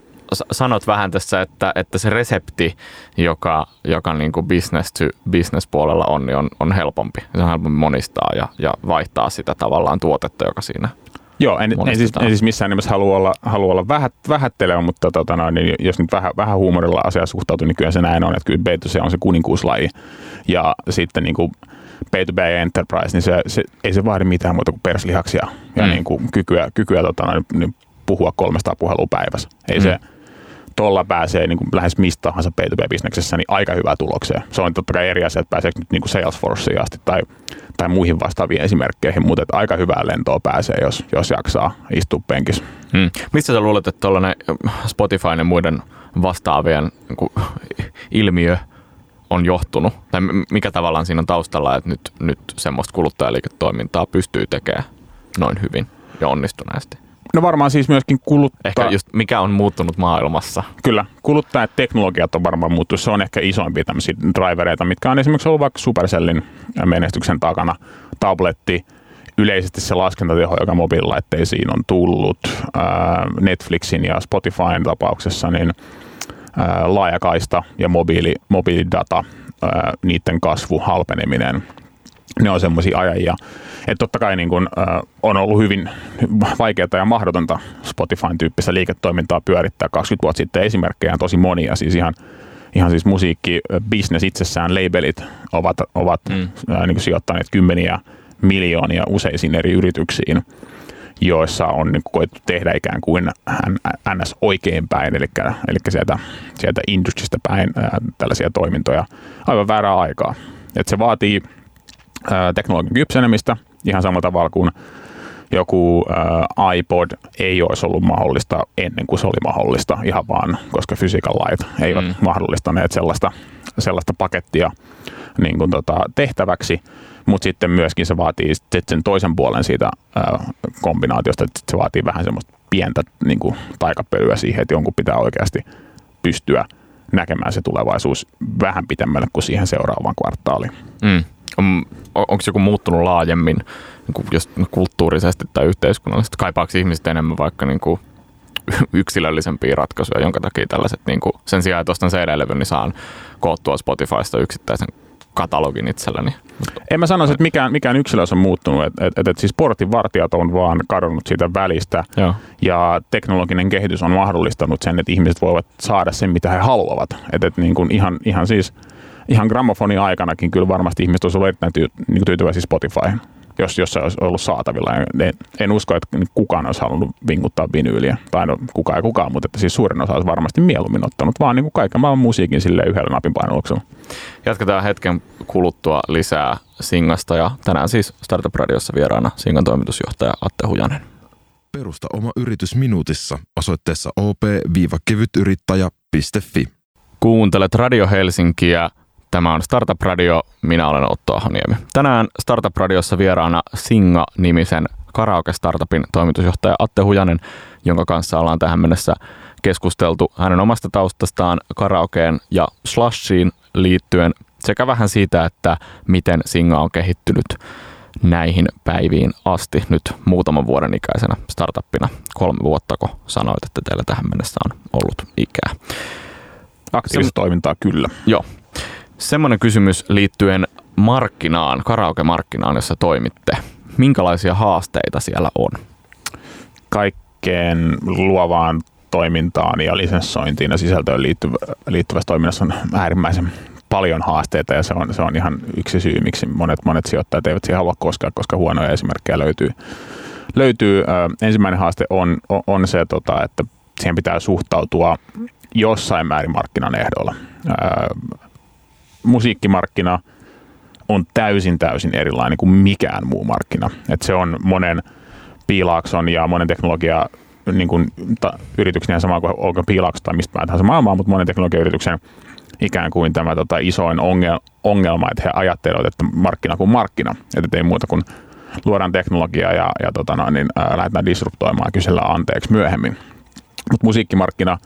sanot vähän tässä, että, että se resepti, joka, joka niin kuin business to business puolella on, niin on, on helpompi. Se on helpompi monistaa ja, ja vaihtaa sitä tavallaan tuotetta, joka siinä. Joo, en, en, siis, en siis missään nimessä halua olla, halua olla vähät, vähättelevä, mutta tota, no, niin jos nyt vähän, vähän huumorilla asiaa suhtautuu, niin kyllä se näin on, että kyllä B2C on se kuninkuuslaji. Ja sitten niin kuin B2B ja Enterprise, niin se, se, ei se vaadi mitään muuta kuin perslihaksia ja Mm. niin kuin kykyä, kykyä tota, no, niin puhua 300 puhelua päivässä. Ei Mm. se, tuolla pääsee niin kuin lähes mistä tahansa B2B-bisneksessä niin aika hyvää tulokseen. Se on totta kai eri asia, että pääseekö nyt niin kuin Salesforceen asti tai, tai muihin vastaaviin esimerkkeihin, mutta että aika hyvää lentoa pääsee, jos, jos jaksaa istua penkissä. Hmm. Mistä sä luulet, että tuollainen Spotify ja muiden vastaavien niin ilmiö on johtunut? Tai mikä tavallaan siinä on taustalla, että nyt, nyt semmoista kuluttajaliiketoimintaa pystyy tekemään noin hyvin ja onnistuneesti? No varmaan siis myöskin kuluttaa. Ehkä just mikä on muuttunut maailmassa. Kyllä, kuluttajat teknologiat on varmaan muuttunut. Se on ehkä isoimpia tämmöisiä drivereita, mitkä on esimerkiksi ollut vaikka Supercellin menestyksen takana. Tabletti, yleisesti se laskentateho, joka mobiililaitteisiin on tullut. Netflixin ja Spotifyn tapauksessa niin laajakaista ja mobiili, mobiilidata, niiden kasvu, halpeneminen, ne on semmoisia ajajia. Että totta kai niin kun, äh, on ollut hyvin vaikeaa ja mahdotonta Spotifyn tyyppistä liiketoimintaa pyörittää 20 vuotta sitten. Esimerkkejä on tosi monia, siis ihan, ihan siis musiikki, äh, business itsessään, labelit ovat, ovat Mm. äh, niin sijoittaneet kymmeniä miljoonia useisiin eri yrityksiin joissa on niin koettu tehdä ikään kuin NS oikeinpäin, eli, eli sieltä, sieltä industrista päin ää, tällaisia toimintoja aivan väärää aikaa. Et se vaatii teknologian kypsenemistä ihan samalla tavalla kuin joku iPod ei olisi ollut mahdollista ennen kuin se oli mahdollista, ihan vaan, koska fysiikan lait eivät mm. mahdollistaneet sellaista, sellaista pakettia niin kuin tota, tehtäväksi, mutta sitten myöskin se vaatii sit sen toisen puolen siitä ää, kombinaatiosta, että se vaatii vähän semmoista pientä niin kuin, taikapölyä siihen, että jonkun pitää oikeasti pystyä näkemään se tulevaisuus vähän pitemmälle kuin siihen seuraavaan kvartaaliin. Mm. On, onko joku muuttunut laajemmin niin kuin jos kulttuurisesti tai yhteiskunnallisesti? Kaipaako ihmiset enemmän vaikka niin kuin yksilöllisempiä ratkaisuja, jonka takia tällaiset niin kuin, sen sijaan, että ostan CD-levyn, niin saan koottua Spotifysta yksittäisen katalogin itselleni. En mä sanoisi, että mikään, mikään yksilössä on muuttunut, että et, et, siis portinvartijat on vaan kadonnut siitä välistä Joo. ja teknologinen kehitys on mahdollistanut sen, että ihmiset voivat saada sen, mitä he haluavat. Et, et niin kuin ihan, ihan siis ihan grammofonin aikanakin kyllä varmasti ihmiset olisivat olleet erittäin tyy, niin tyytyväisiä Spotifyhin, jos, jos se olisi ollut saatavilla. En, en usko, että kukaan olisi halunnut vinkuttaa vinyyliä, tai no kukaan ja kukaan, mutta että siis suurin osa olisi varmasti mieluummin ottanut vaan niin kuin kaiken maailman musiikin sille yhdellä napin painalluksella. Jatketaan hetken kuluttua lisää Singasta ja tänään siis Startup Radiossa vieraana Singan toimitusjohtaja Atte Hujanen. Perusta oma yritys minuutissa osoitteessa op-kevytyrittäjä.fi. Kuuntelet Radio Helsinkiä. Tämä on Startup Radio. Minä olen Otto Ahoniemi. Tänään Startup Radiossa vieraana Singa-nimisen karaoke-startupin toimitusjohtaja Atte Hujanen, jonka kanssa ollaan tähän mennessä keskusteltu hänen omasta taustastaan karaokeen ja slashiin liittyen sekä vähän siitä, että miten Singa on kehittynyt näihin päiviin asti nyt muutaman vuoden ikäisenä startuppina. Kolme vuottako sanoit, että teillä tähän mennessä on ollut ikää? Aktiivista toimintaa kyllä. Joo. Semmoinen kysymys liittyen markkinaan, karaoke-markkinaan, jossa toimitte. Minkälaisia haasteita siellä on? Kaikkeen luovaan toimintaan ja lisenssointiin ja sisältöön liittyvä, liittyvässä toiminnassa on äärimmäisen paljon haasteita ja se on, se on ihan yksi syy, miksi monet, monet sijoittajat eivät siihen halua koskaan, koska huonoja esimerkkejä löytyy. löytyy. Ensimmäinen haaste on, on se, tota, että siihen pitää suhtautua jossain määrin markkinan ehdolla. Musiikkimarkkina on täysin täysin erilainen kuin mikään muu markkina. Et se on monen piilaakson ja monen teknologia niin kuin, ta, yrityksen sama kuin olko piilaakso tai mistä tahansa maailmaa, mutta monen teknologiayrityksen ikään kuin tämä tota, isoin ongel, ongelma, että he ajattelevat, että markkina kuin markkina, että ei muuta kuin luodaan teknologiaa ja, ja tota noin, niin, ää, lähdetään disruptoimaan ja kysellään anteeksi myöhemmin. Mutta musiikkimarkkina,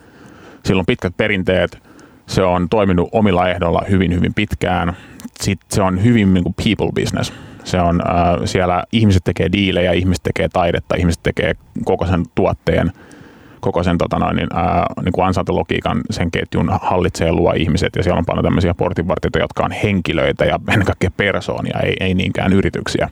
sillä on pitkät perinteet, se on toiminut omilla ehdoilla hyvin, hyvin pitkään. Sitten se on hyvin niin kuin people business. Se on, äh, siellä ihmiset tekee diilejä, ihmiset tekee taidetta, ihmiset tekee koko sen tuotteen – koko sen tota noin, niin, ää, niin kuin ansaintologiikan sen ketjun hallitsee ja luo ihmiset ja siellä on paljon tämmöisiä portinvartijoita, jotka on henkilöitä ja ennen kaikkea persoonia, ei, ei niinkään yrityksiä.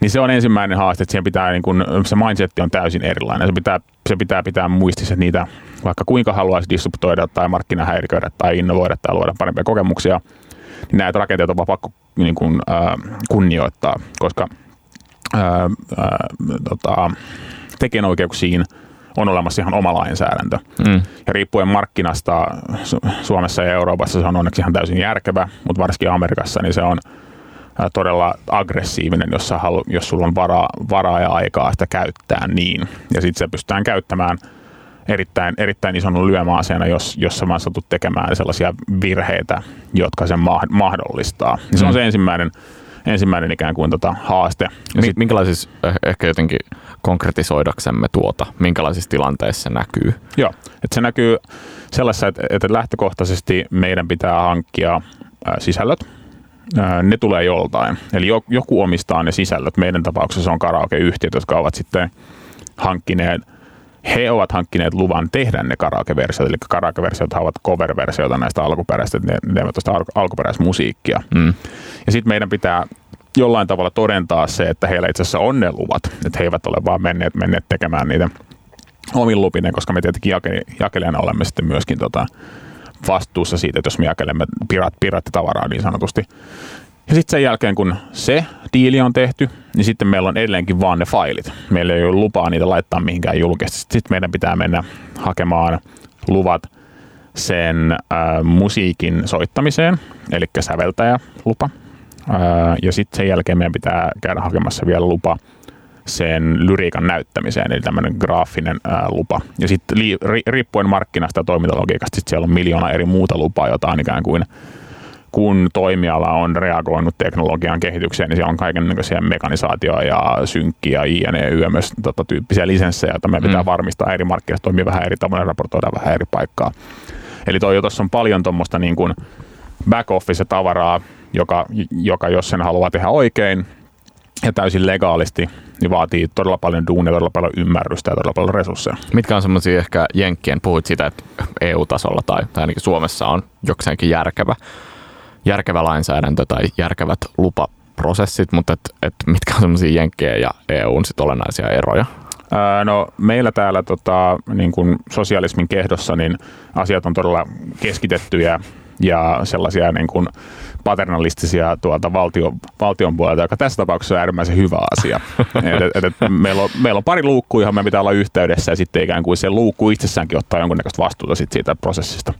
Niin se on ensimmäinen haaste, että siihen pitää, niin kun, se mindset on täysin erilainen. Se pitää, se pitää pitää muistissa, että niitä vaikka kuinka haluaisi disruptoida tai markkinahäiriköidä tai innovoida tai luoda parempia kokemuksia, niin näitä rakenteita on vaan pakko niin kun, äh, kunnioittaa, koska äh, äh, tota, tekijänoikeuksiin – on olemassa ihan oma lainsäädäntö. Mm. Ja riippuen markkinasta Suomessa ja Euroopassa se on onneksi ihan täysin järkevä, mutta varsinkin Amerikassa niin se on todella aggressiivinen, jos, sä halu, jos sulla on varaa, varaa ja aikaa sitä käyttää niin. Ja sitten se pystytään käyttämään erittäin, erittäin ison lyömäaseena, jos, jos sä vaan satut tekemään sellaisia virheitä, jotka sen mahdollistaa. Mm. Se on mm. se ensimmäinen, ensimmäinen ikään kuin tota haaste. Ja sit, Minkälaisissa, eh, ehkä jotenkin konkretisoidaksemme tuota, minkälaisissa tilanteissa se näkyy? Joo, että se näkyy sellaisessa, että, että lähtökohtaisesti meidän pitää hankkia sisällöt, ne tulee joltain. Eli joku omistaa ne sisällöt. Meidän tapauksessa on karaoke-yhtiöt, jotka ovat sitten hankkineet he ovat hankkineet luvan tehdä ne karaoke-versiot, eli karaoke-versiot ovat cover-versioita näistä alkuperäisistä, ne, ne alkuperäismusiikkia. Mm. Ja sitten meidän pitää jollain tavalla todentaa se, että heillä itse asiassa on ne luvat, että he eivät ole vaan menneet, menneet tekemään niitä omin lupinen, koska me tietenkin jakelijana olemme sitten myöskin tota, vastuussa siitä, että jos me jakelemme pirat, pirattitavaraa niin sanotusti. Ja sitten sen jälkeen, kun se diili on tehty, niin sitten meillä on edelleenkin vaan ne failit. Meillä ei ole lupaa niitä laittaa mihinkään julkisesti. Sitten meidän pitää mennä hakemaan luvat sen äh, musiikin soittamiseen, eli säveltäjälupa. Ja sitten sen jälkeen meidän pitää käydä hakemassa vielä lupa sen lyriikan näyttämiseen, eli tämmöinen graafinen ää, lupa. Ja sitten li, ri, riippuen markkinasta ja toimintalogiikasta, sit siellä on miljoona eri muuta lupaa, jota on ikään kuin kun toimiala on reagoinut teknologian kehitykseen, niin siellä on kaikenlaisia mekanisaatioa ja synkkiä, INE, YMS tota, tyyppisiä lisenssejä, joita meidän pitää mm. varmistaa eri markkinoissa, toimii vähän eri tavoin raportoida vähän eri paikkaa. Eli toi, tuossa on paljon tuommoista niin kuin back office tavaraa, joka, joka jos sen haluaa tehdä oikein ja täysin legaalisti, niin vaatii todella paljon duunia, todella paljon ymmärrystä ja todella paljon resursseja. Mitkä on semmoisia ehkä jenkkien, puhuit siitä, että EU-tasolla tai, tai ainakin Suomessa on jokseenkin järkevä, järkevä lainsäädäntö tai järkevät lupaprosessit, mutta et, et mitkä on semmoisia jenkkien ja EUn sit olennaisia eroja? No meillä täällä tota, niin kuin sosialismin kehdossa niin asiat on todella keskitettyjä ja sellaisia niin kuin paternalistisia tuolta valtio, valtion puolelta, joka tässä tapauksessa on äärimmäisen hyvä asia. et, et, et, meillä, on, meillä on pari luukkua, johon me pitää olla yhteydessä ja sitten ikään kuin se luukku itsessäänkin ottaa jonkunnäköistä vastuuta sit siitä prosessista,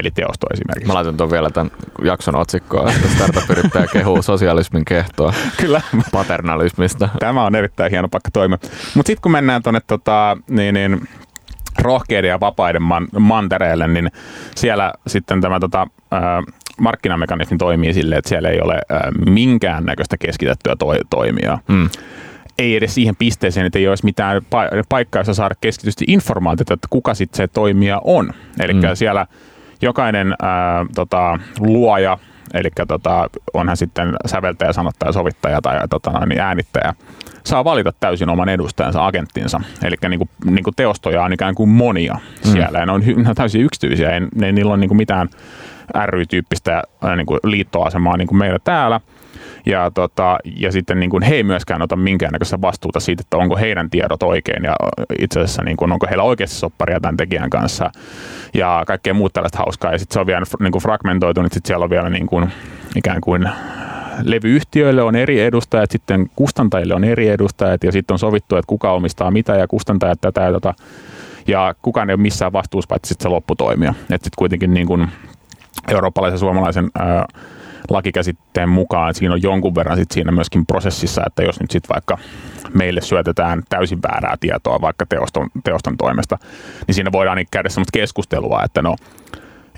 eli teosto esimerkiksi. Mä laitan tuon vielä tämän jakson otsikkoon, että startup-yrittäjä kehuu sosialismin kehtoa Kyllä. paternalismista. Tämä on erittäin hieno pakka toimia. Mutta sitten kun mennään tuonne tota, niin, niin, rohkeiden ja vapaiden man, mantereelle, niin siellä sitten tämä tota, ää, markkinamekanismi toimii silleen, että siellä ei ole ää, minkäännäköistä keskitettyä toi, toimia. Mm ei edes siihen pisteeseen, että ei olisi mitään pa- paikkaa, jossa saada keskitysti informaatiota, että kuka sitten se toimija on. Eli mm. siellä jokainen ää, tota, luoja, eli tota, onhan sitten säveltäjä, sanottaja, sovittaja tai tota, niin äänittäjä, saa valita täysin oman edustajansa, agenttinsa. Eli niin kuin, niin kuin teostoja on ikään kuin monia mm. siellä, ja ne on, ne on täysin yksityisiä, ei, ne, niillä on niin kuin mitään ry-tyyppistä niin kuin liittoasemaa niin kuin meillä täällä. Ja, tota, ja sitten niin kuin he ei myöskään ota minkäännäköistä vastuuta siitä, että onko heidän tiedot oikein ja itse asiassa niin kuin, onko heillä oikeasti sopparia tämän tekijän kanssa ja kaikkea muuta tällaista hauskaa. Ja sitten se on vielä niin kuin fragmentoitunut, sitten siellä on vielä niin kuin, ikään kuin levyyhtiöille on eri edustajat, sitten kustantajille on eri edustajat ja sitten on sovittu, että kuka omistaa mitä ja kustantajat tätä ja tota. Ja kukaan ei ole missään vastuussa, paitsi sitten se lopputoimija. Että sitten kuitenkin niin kuin eurooppalaisen suomalaisen ää, lakikäsitteen mukaan siinä on jonkun verran sit siinä myöskin prosessissa, että jos nyt sitten vaikka meille syötetään täysin väärää tietoa vaikka teoston, teoston toimesta, niin siinä voidaan niin käydä sellaista keskustelua, että no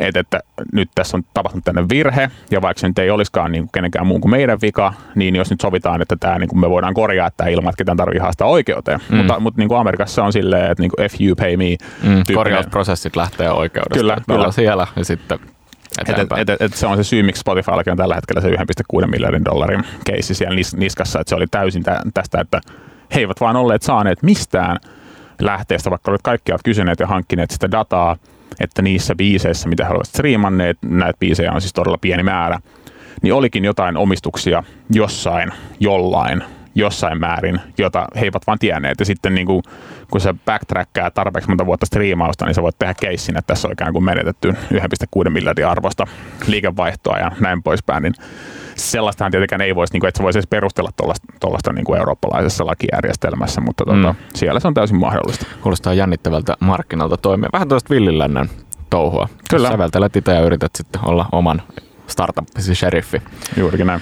että, että nyt tässä on tapahtunut tänne virhe, ja vaikka se nyt ei olisikaan niin kuin kenenkään muun kuin meidän vika, niin jos nyt sovitaan, että tämä, niin kuin me voidaan korjaa tämä ilman, että ketään tarvitsee haastaa oikeuteen. Mm. Mutta, mutta niin kuin Amerikassa on silleen, että niin kuin if you pay me. Mm, korjausprosessit lähtee oikeudesta. Kyllä, kyllä. siellä ja sitten et, et, et, et se on se syy, miksi Spotifyllakin on tällä hetkellä se 1,6 miljardin dollarin keissi siellä nis, niskassa, että se oli täysin tä, tästä, että he eivät vaan olleet saaneet mistään lähteestä, vaikka olet kaikki ovat kysyneet ja hankkineet sitä dataa, että niissä biiseissä, mitä he olivat striimanneet, näitä biisejä on siis todella pieni määrä, niin olikin jotain omistuksia jossain, jollain, jossain määrin, jota he eivät vaan tienneet. Ja sitten niin kuin, kun se backtrackkaa tarpeeksi monta vuotta striimausta, niin sä voit tehdä keissin, että tässä on ikään kuin menetetty 1,6 miljardin arvosta liikevaihtoa ja näin poispäin. Niin sellaistahan tietenkään ei voisi, niin kuin, että sä voisi edes perustella tuollaista niin kuin eurooppalaisessa lakijärjestelmässä, mutta tuota, mm. siellä se on täysin mahdollista. Kuulostaa jännittävältä markkinalta toimia. Vähän tuosta villilännän touhua. Kyllä. Säveltelet itse ja yrität sitten olla oman startupisi sheriffi. Juurikin näin.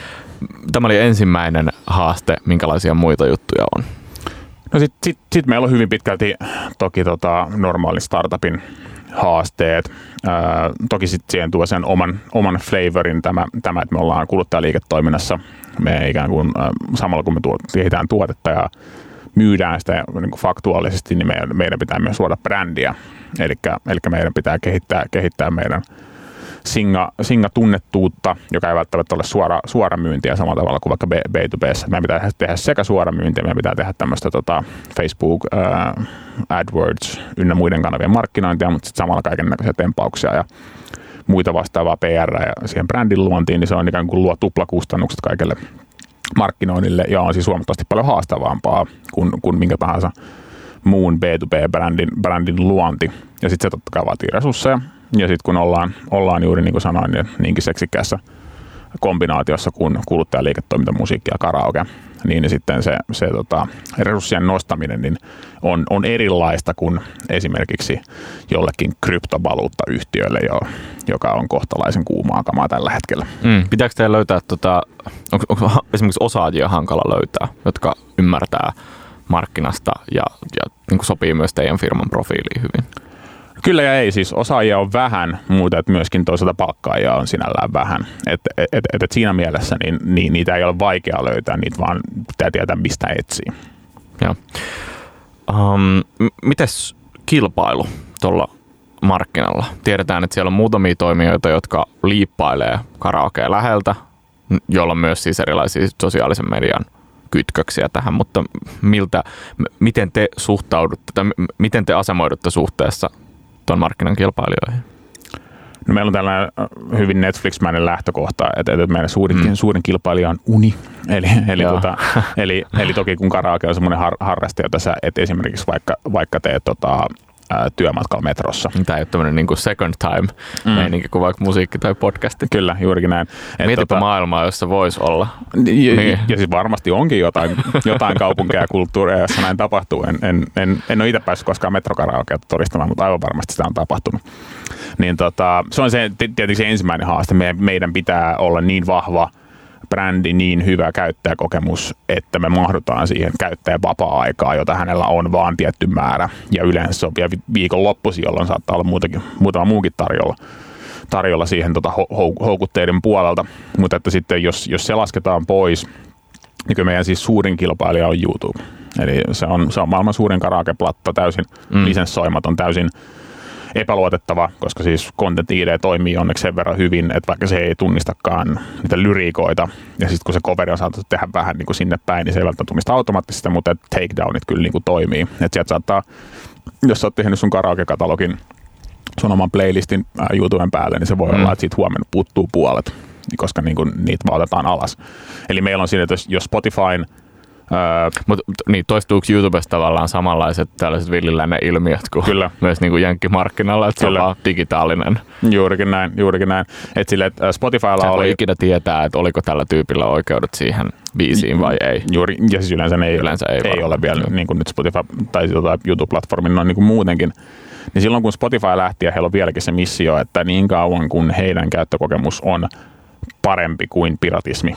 Tämä oli ensimmäinen haaste. Minkälaisia muita juttuja on? No sitten sit, sit meillä on hyvin pitkälti toki tota, normaali startupin haasteet. Ää, toki sitten siihen tuo sen oman, oman flavorin tämä, tämä, että me ollaan kuluttajaliiketoiminnassa. Me ikään kuin ää, samalla kun me tuot, kehitetään tuotetta ja myydään sitä niin kuin faktuaalisesti, niin meidän, meidän pitää myös luoda brändiä. Eli meidän pitää kehittää, kehittää meidän singa, singa tunnettuutta, joka ei välttämättä ole suora, suora myyntiä samalla tavalla kuin vaikka B2B. Meidän pitää tehdä sekä suora myyntiä, meidän pitää tehdä tämmöistä tota, Facebook, uh, AdWords ynnä muiden kanavien markkinointia, mutta sitten samalla kaiken näköisiä tempauksia ja muita vastaavaa PR ja siihen brändin luontiin, niin se on ikään kuin luo tuplakustannukset kaikille markkinoinnille ja on siis huomattavasti paljon haastavampaa kuin, kuin minkä tahansa muun B2B-brändin brändin luonti. Ja sitten se totta kai vaatii resursseja, ja sitten kun ollaan, ollaan juuri niin kuin sanoin, niin niinkin seksikkäässä kombinaatiossa kuin kuluttajaliiketoiminta, musiikki ja karaoke, niin sitten se, se tota, resurssien nostaminen niin on, on erilaista kuin esimerkiksi jollekin kryptovaluuttayhtiölle, jo, joka on kohtalaisen kuumaa kamaa tällä hetkellä. Mm. Pitääkö teidän löytää, tota, onko, onko esimerkiksi osaajia hankala löytää, jotka ymmärtää markkinasta ja, ja niin sopii myös teidän firman profiiliin hyvin? Kyllä ja ei, siis osaajia on vähän, mutta että myöskin toisaalta palkkaajia on sinällään vähän. Et, et, et, et siinä mielessä niin, niin, niitä ei ole vaikea löytää, niitä vaan pitää tietää mistä etsii. Joo. Um, mites kilpailu tuolla markkinalla? Tiedetään, että siellä on muutamia toimijoita, jotka liippailee karaokea läheltä, jolla on myös siis erilaisia sosiaalisen median kytköksiä tähän, mutta miltä, miten te suhtaudutte tai miten te asemoidutte suhteessa tuon markkinan kilpailijoihin? No meillä on tällainen äh, hyvin Netflix-mäinen lähtökohta, että, että meidän suurin, mm. suurin kilpailija on uni. Eli, eli, tota, eli, eli toki kun karaoke on semmoinen har, harraste, jota sä et esimerkiksi vaikka, vaikka teet tota, ää, työmatkalla metrossa. Tämä ei ole tämmöinen niin kuin second time mm. meininki kuin vaikka musiikki tai podcasti. Kyllä, juurikin näin. Et Mietipä tota, maailmaa, jossa voisi olla. Ja, niin. ja siis varmasti onkin jotain, jotain kaupunkeja ja kulttuureja, jossa näin tapahtuu. En, en, en, en ole itse päässyt koskaan metrokaraokeutta todistamaan, mutta aivan varmasti sitä on tapahtunut. Niin tota, se on se, tietenkin se ensimmäinen haaste. Meidän, meidän pitää olla niin vahva – brändi niin hyvä käyttäjäkokemus, että me mahdutaan siihen käyttäjän vapaa-aikaa, jota hänellä on vaan tietty määrä. Ja yleensä se on vielä viikonloppuisin, jolloin saattaa olla muutakin, muutama muukin tarjolla tarjolla siihen tota houkutteiden puolelta. Mutta että sitten jos, jos se lasketaan pois, niin kyllä meidän siis suurin kilpailija on YouTube. Eli se on, se on maailman suurin karaoke-platta, täysin mm. lisenssoimaton, täysin epäluotettava, koska siis Content ID toimii onneksi sen verran hyvin, että vaikka se ei tunnistakaan niitä lyriikoita, ja sitten kun se coveri on saatu tehdä vähän niin kuin sinne päin, niin se ei välttämättä tunnista automaattisesti, mutta takedownit kyllä niin kuin toimii. Että sieltä saattaa, jos sä oot tehnyt sun karaoke-katalogin sun oman playlistin YouTuben päälle, niin se voi mm. olla, että siitä huomenna puuttuu puolet, koska niin kuin niitä vaan otetaan alas. Eli meillä on siinä, että jos Spotifyn Öö, Mutta niin, toistuuko YouTubessa tavallaan samanlaiset tällaiset villiläinen ilmiöt kuin Kyllä. myös niin kuin jenkkimarkkinalla, että Kyllä. se on digitaalinen? Juurikin näin, juurikin näin. Et sille, että Spotifylla Sä oli... ikinä tietää, että oliko tällä tyypillä oikeudet siihen biisiin vai ei. Juuri, ja siis yleensä ei, yleensä ei, ei ole vielä niin kuin nyt Spotify tai tota YouTube-platformin noin niin kuin muutenkin. Niin silloin kun Spotify lähti ja heillä on vieläkin se missio, että niin kauan kun heidän käyttökokemus on parempi kuin piratismi,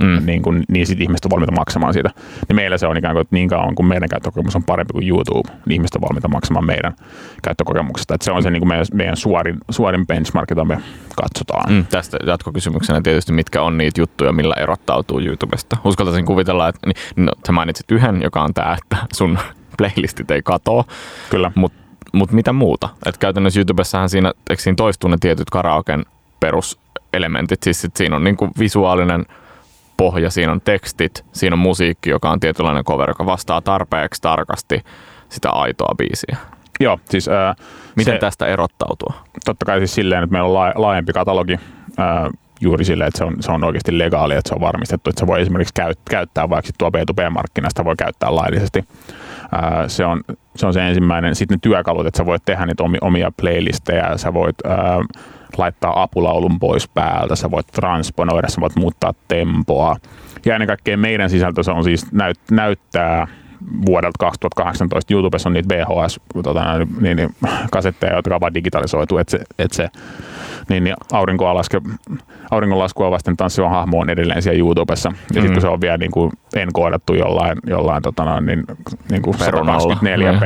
mm. niin, kuin, niin sit ihmiset on valmiita maksamaan siitä. Niin meillä se on ikään kuin, että niin kauan kun meidän käyttökokemus on parempi kuin YouTube, niin ihmiset on valmiita maksamaan meidän käyttökokemuksesta. Että se on se niin kuin meidän, meidän suorin, suorin benchmark, jota me katsotaan. Mm, tästä jatkokysymyksenä tietysti, mitkä on niitä juttuja, millä erottautuu YouTubesta. Uskaltaisin kuvitella, että niin, no, sä mainitsit yhden, joka on tämä, että sun playlistit ei katoa. Kyllä. Mutta mut mitä muuta? Et käytännössä YouTubessahan siinä, eikö siinä toistuu ne tietyt karaoken peruselementit, siis siinä on niinku visuaalinen – pohja, siinä on tekstit, siinä on musiikki, joka on tietynlainen cover, joka vastaa tarpeeksi tarkasti sitä aitoa biisiä. Joo, siis... Äh, Miten se, tästä erottautua? Totta kai siis silleen, että meillä on laajempi katalogi äh, juuri silleen, että se on, se on oikeasti legaali, että se on varmistettu, että se voi esimerkiksi käyt, käyttää vaikka tuo B2B-markkinasta voi käyttää laillisesti. Äh, se, on, se on se ensimmäinen. Sitten ne työkalut, että sä voit tehdä niitä omia playlisteja, sä voit äh, laittaa apulaulun pois päältä, sä voit transponoida, sä voit muuttaa tempoa. Ja ennen kaikkea meidän sisältö se on siis näyt, näyttää vuodelta 2018 YouTubessa on niitä VHS tota, niin, niin, kasetteja, jotka on vaan digitalisoitu, että se, että se niin, niin aurinkoalaske, auringonlaskua vasten tanssiva hahmo on edelleen siellä YouTubessa. Ja mm. sitten kun se on vielä niin kuin enkoodattu jollain, jollain tota, niin, niin kuin 124 p,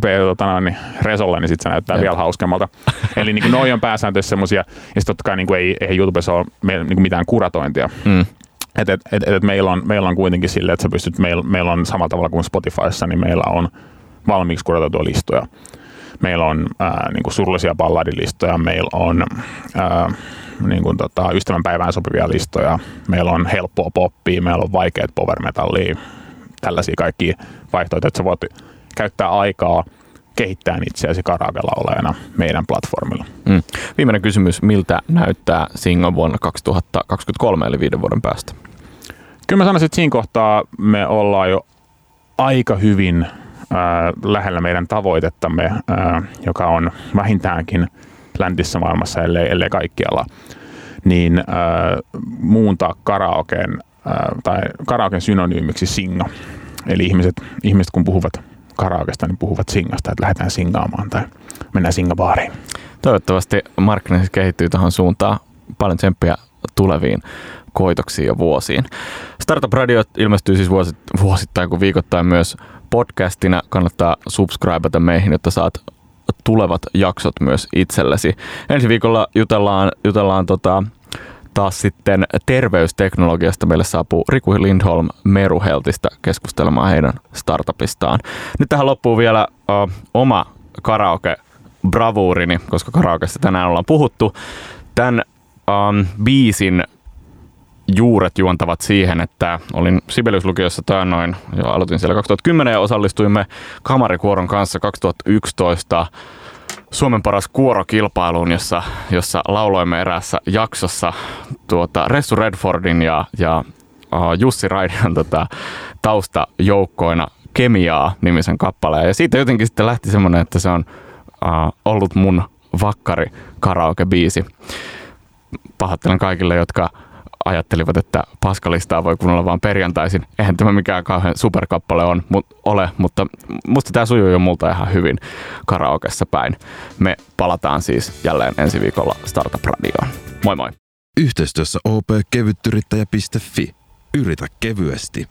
p, tota, niin, resolla, niin sitten se näyttää Jep. vielä hauskemmalta. Eli niin kuin noi on pääsääntöisesti semmoisia, ja sitten totta kai niin kuin ei, ei YouTubessa ole niin kuin mitään kuratointia. Mm. Et, et, et, et meillä, on, meillä on kuitenkin silleen, että sä pystyt, meillä, meillä on samalla tavalla kuin Spotifyssa, niin meillä on valmiiksi kuratoitua listoja. Meillä on ää, niin kuin surullisia balladilistoja, meillä on ää, niin kuin tota, ystävänpäivään sopivia listoja, meillä on helppoa poppia, meillä on vaikeat power metallia, tällaisia kaikkia vaihtoehtoja, että sä voit käyttää aikaa kehittää itseäsi karaokella olevana meidän platformilla. Mm. Viimeinen kysymys, miltä näyttää Singa vuonna 2023 eli viiden vuoden päästä? Kyllä mä sanoisin, että siinä kohtaa me ollaan jo aika hyvin lähellä meidän tavoitettamme, joka on vähintäänkin läntissä maailmassa, ellei, ellei kaikkialla, niin muuntaa karaoken tai karaoken synonyymiksi singa. Eli ihmiset, ihmiset kun puhuvat karaokesta, niin puhuvat singasta, että lähdetään singaamaan tai mennään singabaariin. Toivottavasti markkinat kehittyy tähän suuntaan. Paljon tsemppiä tuleviin koitoksiin ja vuosiin. Startup Radio ilmestyy siis vuosittain kuin viikoittain myös podcastina. Kannattaa subscribata meihin, jotta saat tulevat jaksot myös itsellesi. Ensi viikolla jutellaan, jutellaan tota, taas sitten terveysteknologiasta. Meille saapuu Riku Lindholm Meruheltista keskustelemaan heidän startupistaan. Nyt tähän loppuu vielä uh, oma karaoke bravuurini, koska karaokesta tänään ollaan puhuttu. Tämän um, biisin juuret juontavat siihen, että olin Sibeliuslukiossa taannoin ja aloitin siellä 2010 ja osallistuimme kamarikuoron kanssa 2011 Suomen paras kuorokilpailuun, jossa, jossa lauloimme eräässä jaksossa tuota Ressu Redfordin ja, ja uh, Jussi Raidian tota, taustajoukkoina Kemiaa nimisen kappaleen. Ja siitä jotenkin sitten lähti semmoinen, että se on uh, ollut mun vakkari karaoke-biisi. Pahoittelen kaikille, jotka ajattelivat, että paskalistaa voi kuunnella vaan perjantaisin. Eihän tämä mikään kauhean superkappale on, mut, ole, mutta musta tämä sujuu jo multa ihan hyvin karaokessa päin. Me palataan siis jälleen ensi viikolla Startup Radioon. Moi moi! Yhteistyössä opkevyttyrittäjä.fi. Yritä kevyesti.